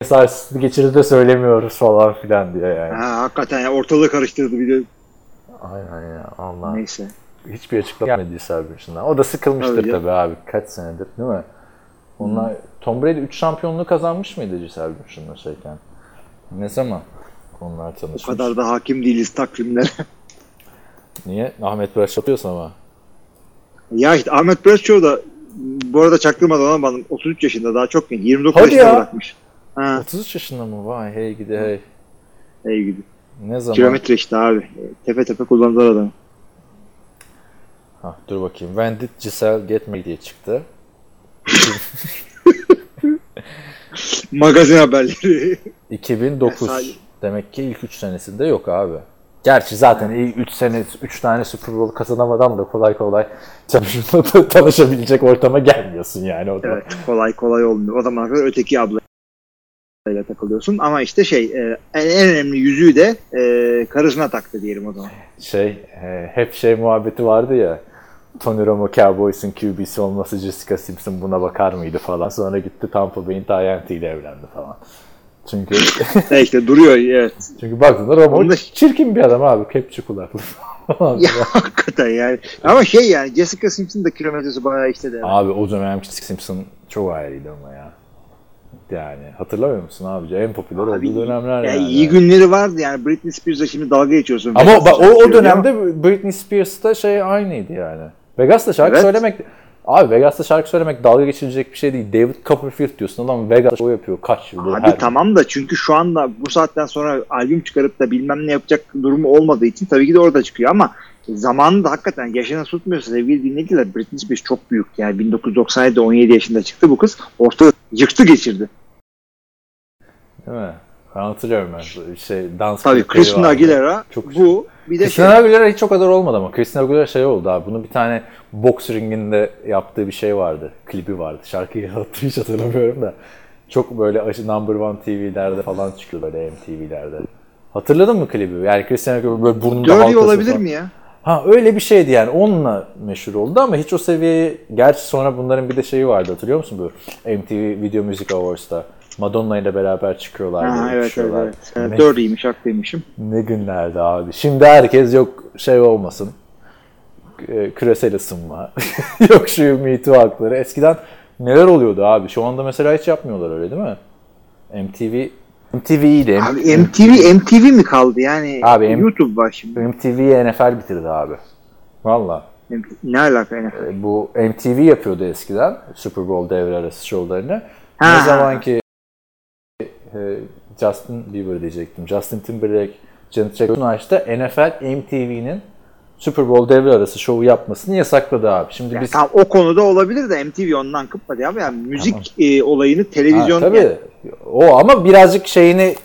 S3: sarsıntısı geçirdi de söylemiyoruz falan filan diye yani.
S2: Ha, hakikaten ya ortalığı karıştırdı bir de.
S3: Aynen ya Allah.
S2: Neyse.
S3: Hiçbir açıklama gelmedi Celtics'den. O da sıkılmıştır
S2: Tabii
S3: tabii, abi. Kaç senedir değil mi? Onlar Tom Brady 3 şampiyonluğu kazanmış mıydı Giselle Bündchen'la şeyken? Ne zaman onlar
S2: O
S3: tanışmış?
S2: kadar da hakim değiliz takvimlere. <laughs>
S3: Niye? Ahmet Bıraş yapıyorsun ama.
S2: ya işte Ahmet Brescio da bu arada çaktırmadan ama bana 33 yaşında daha çok genç. 29
S3: Hadi
S2: yaşında
S3: ya.
S2: bırakmış. Ha,
S3: 33 yaşında mı? Vay hey gidi hey.
S2: iyi gibi.
S3: Ne zaman?
S2: Kilometre işte abi. Tepe tepe kullandılar adamı.
S3: Ha, dur bakayım. When did Giselle get married diye çıktı. <laughs> <laughs>
S2: Magazin haberleri.
S3: 2009.
S2: Ya sadece-
S3: Demek ki ilk 3 senesinde yok abi. Gerçi zaten ilk 3 sene 3 tane Super Bowl kazanamadan da kolay kolay Championship'la <laughs> tanışabilecek ortama gelmiyorsun yani o da.
S2: evet kolay kolay olmuyor. O zamana kadar öteki ablayla takılıyorsun. Ama işte şey e, en, en önemli yüzüğü de e, karısına taktı diyelim o zaman.
S3: Şey e, hep şey muhabbeti vardı ya. Tony Romo Cowboys'un QB'si olması Jessica Simpson buna bakar mıydı falan. Sonra gitti Tampa Bay'in Tyent ile evlendi falan. Çünkü <laughs>
S2: e işte duruyor evet.
S3: çünkü baktığında Romo
S2: Onu da-
S3: çirkin bir adam abi. Kepçe kulaklı.
S2: Ya <laughs> hakikaten yani. Ama şey yani Jessica Simpson da kilometresi bayağı işte de.
S3: Abi o dönem Simpson çok ayrıydı ama ya. Yani hatırlamıyor musun abici? En popüler
S2: Abi,
S3: olduğu dönemler
S2: Ya
S3: yani.
S2: iyi günleri vardı yani Britney Spears'la şimdi dalga geçiyorsun.
S3: Ama bak, o, o dönemde Britney Spears'ta şey aynıydı yani. Vegas'ta şarkı
S2: Evet.
S3: söylemek Abi Vegas'ta şarkı söylemek dalga geçilecek bir şey değil. David Copperfield diyorsun adam Vegas'ta o yapıyor kaç yıldır.
S2: Abi
S3: her-
S2: tamam da çünkü şu anda bu saatten sonra albüm çıkarıp da bilmem ne yapacak durumu olmadığı için tabii ki de orada çıkıyor ama zamanında hakikaten yaşına tutmuyorsa sevgili dinleyiciler Britney Spears çok büyük. Yani 1997'de 17 yaşında çıktı bu kız. Orta yıktı geçirdi.
S3: Değil mi? Ben hatırlıyorum ben. Şey, dans
S2: Tabii Christina. Aguilera
S3: Çok-
S2: bu bir de şey.
S3: Christina Aguilera hiç o kadar olmadı ama Christina Aguilera şey oldu abi. Bunun bir tane boks ringinde yaptığı bir şey vardı. Klibi vardı. Şarkıyı <laughs> hatırlıyorum hiç hatırlamıyorum da. Çok böyle aşı number one TV'lerde falan çıkıyor böyle MTV'lerde. Hatırladın mı klibi? Yani Christina Aguilera böyle burnunda
S2: Dirty
S3: halkası
S2: olabilir
S3: falan.
S2: mi ya?
S3: Ha öyle bir şeydi yani. Onunla meşhur oldu ama hiç o seviyeye... Gerçi sonra bunların bir de şeyi vardı hatırlıyor musun bu? MTV Video Music Awards'ta. Madonna ile beraber çıkıyorlardı.
S2: Ha, evet evet.
S3: öpüşüyorlar.
S2: evet.
S3: Ne-
S2: Dirty'ymiş haklıymışım.
S3: ne günlerdi abi. Şimdi herkes yok şey olmasın. Küresel ısınma. <laughs> yok şu Me Too hakları. Eskiden neler oluyordu abi? Şu anda mesela hiç yapmıyorlar öyle değil mi? MTV MTV iyiydi.
S2: Abi MTV MTV mi kaldı yani?
S3: Abi,
S2: YouTube var şimdi.
S3: MTV'yi NFL bitirdi abi. Valla.
S2: Ne alaka yani?
S3: E, Bu MTV yapıyordu eskiden Super Bowl devre arası şovlarını.
S2: Ha.
S3: Ne zaman ki e, Justin Bieber diyecektim. Justin Timberlake Janet Jackson'u açtı. NFL MTV'nin Super Bowl devre arası şovu yapmasını yasakladı abi. Şimdi
S2: Yani
S3: biz
S2: tam o konuda olabilir de MTV ondan kıpmadı ama yani müzik e, olayını televizyon
S3: Ha, tabii.
S2: yani-
S3: O ama birazcık şeyini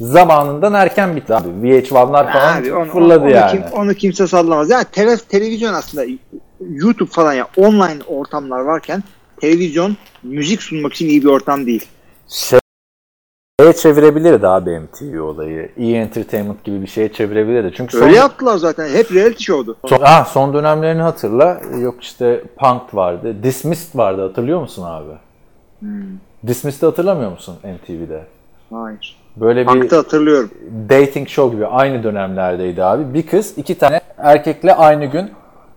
S3: zamanından erken bitti abi. VH1'lar falan
S2: Abi onu,
S3: fırladı
S2: onu,
S3: yani.
S2: kim- onu kimse sallamaz. Yani tele, televizyon aslında YouTube falan ya online ortamlar varken televizyon müzik sunmak için iyi bir ortam değil.
S3: Şeye çevirebilirdi abi MTV olayı. E Entertainment gibi bir şeye çevirebilirdi. Çünkü son,
S2: Öyle yaptılar zaten. Hep reality show'du.
S3: son, ah, son dönemlerini hatırla. Yok işte Punk vardı. Dismissed vardı hatırlıyor musun abi?
S2: Hmm.
S3: Dismissed'i hatırlamıyor musun MTV'de?
S2: Hayır.
S3: Böyle bir
S2: Punk'ta hatırlıyorum.
S3: dating show gibi aynı dönemlerdeydi abi. Bir kız iki tane erkekle aynı gün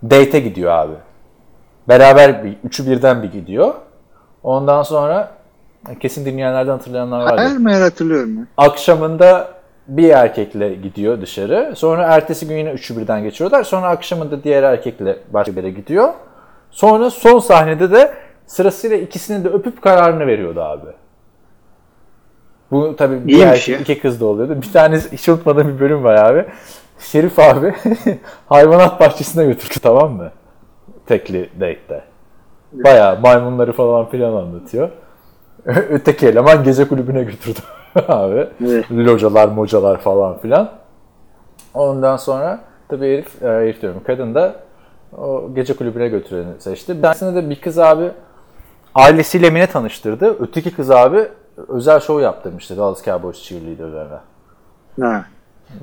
S3: date'e gidiyor abi. Beraber bir, üçü birden bir gidiyor. Ondan sonra kesin dinleyenlerden hatırlayanlar vardır.
S2: Hayır mı hatırlıyorum ya.
S3: Akşamında bir erkekle gidiyor dışarı. Sonra ertesi gün yine üçü birden geçiyorlar. Sonra akşamında diğer erkekle başka bir yere gidiyor. Sonra son sahnede de sırasıyla ikisini de öpüp kararını veriyordu abi. Bu tabii bir erkek,
S2: ya.
S3: iki kız da oluyordu. Bir tanesi hiç unutmadığım bir bölüm var abi. Şerif abi <laughs> hayvanat bahçesine götürdü tamam mı? Tekli date'de. Bayağı maymunları falan filan anlatıyor. <laughs> Öteki eleman gece kulübüne götürdü <laughs> abi.
S2: Evet.
S3: Localar, mocalar falan filan. Ondan sonra tabii herif, e, herif diyorum kadın da o gece kulübüne götüreni seçti. Tanesinde de bir kız abi ailesiyle Mine tanıştırdı. Öteki kız abi özel show yaptırmıştı Dallas Cowboys cheerleaderlarına.
S2: Ha.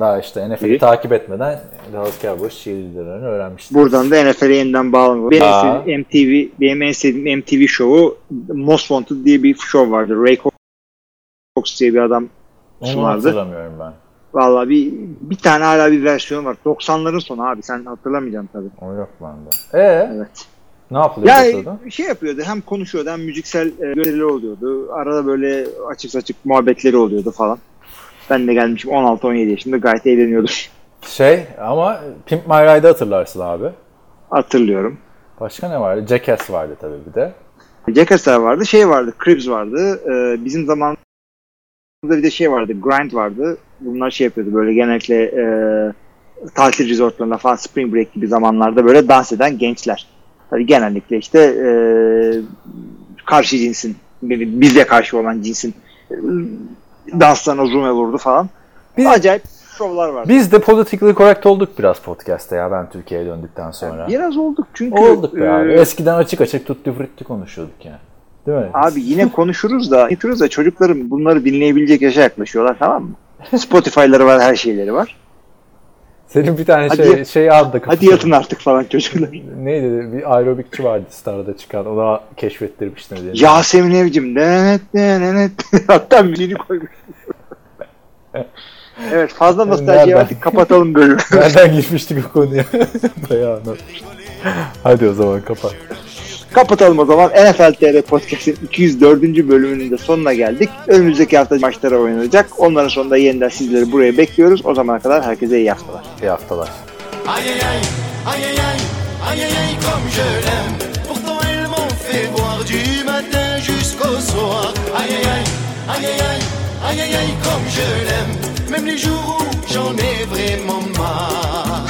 S3: Daha işte NFL'i
S2: İyi.
S3: takip etmeden Dallas Cowboys cheerleaderlarını öğrenmişti.
S2: Buradan da NFL'e yeniden bağlanıyor. Benim sevdiğim MTV, benim en sevdiğim MTV şovu Most Wanted diye bir show vardı. Ray Cox diye bir adam
S3: Onu
S2: sunardı.
S3: hatırlamıyorum ben.
S2: Vallahi bir, bir tane hala bir versiyon var. 90'ların sonu abi. Sen hatırlamayacaksın tabii.
S3: O yok bende. Ee,
S2: Evet.
S3: ne yapılıyor
S2: Yani
S3: orada?
S2: şey yapıyordu. Hem konuşuyordu hem müziksel e, gösterileri oluyordu. Arada böyle açık saçık muhabbetleri oluyordu falan. Ben de gelmişim 16-17 yaşında gayet eğleniyordum.
S3: Şey ama Pimp My Ride'ı hatırlarsın abi.
S2: Hatırlıyorum.
S3: Başka ne vardı? Jackass vardı tabii bir de.
S2: Jackass'lar vardı. Şey vardı. Cribs vardı. Ee, bizim zamanımızda bir de şey vardı. Grind vardı. Bunlar şey yapıyordu. Böyle genellikle e, tatil resortlarında falan spring break gibi zamanlarda böyle dans eden gençler. Tabii genellikle işte e, karşı cinsin bize karşı olan cinsin danslarına zoom olurdu falan.
S3: Biz-
S2: Acayip şovlar vardı.
S3: Biz de politically correct olduk biraz podcast'te ya ben Türkiye'ye döndükten sonra.
S2: Biraz olduk çünkü
S3: Olduk be
S2: e,
S3: abi. Eskiden açık açık tutti frutti konuşuyorduk yani. Değil mi?
S2: Abi yine konuşuruz da konuşuruz da çocuklarım bunları dinleyebilecek yaşa yaklaşıyorlar tamam mı? Spotify'ları var, her şeyleri var.
S3: Senin bir tane
S2: Hadi
S3: şey, şey adlı
S2: Hadi yatın artık falan çocuklar. <laughs>
S3: Neydi? Bir aerobikçi vardı Star'da çıkan. Ona keşfettirmiştin. diye.
S2: Yasemin Evcim. Denet, denet. <laughs> Hatta müziğini koymuş. <laughs> evet fazla nostalji artık kapatalım bölümü.
S3: Nereden girmiştik o konuya? Bayağı anlat. Hadi o zaman kapat.
S2: Kapatalım o zaman. NFL TR Podcast'in 204. bölümünün de sonuna geldik. Önümüzdeki hafta maçlar oynanacak. Onların sonunda yeniden sizleri buraya bekliyoruz. O zamana kadar herkese iyi haftalar.
S3: İyi haftalar.
S4: Aïe aïe aïe, aïe aïe aïe, aïe aïe aïe comme je l'aime. Pourtant elles m'ont fait boire du matin jusqu'au soir. Aïe aïe aïe, aïe aïe aïe, aïe aïe aïe comme je l'aime. Même les jours où j'en ai vraiment marre.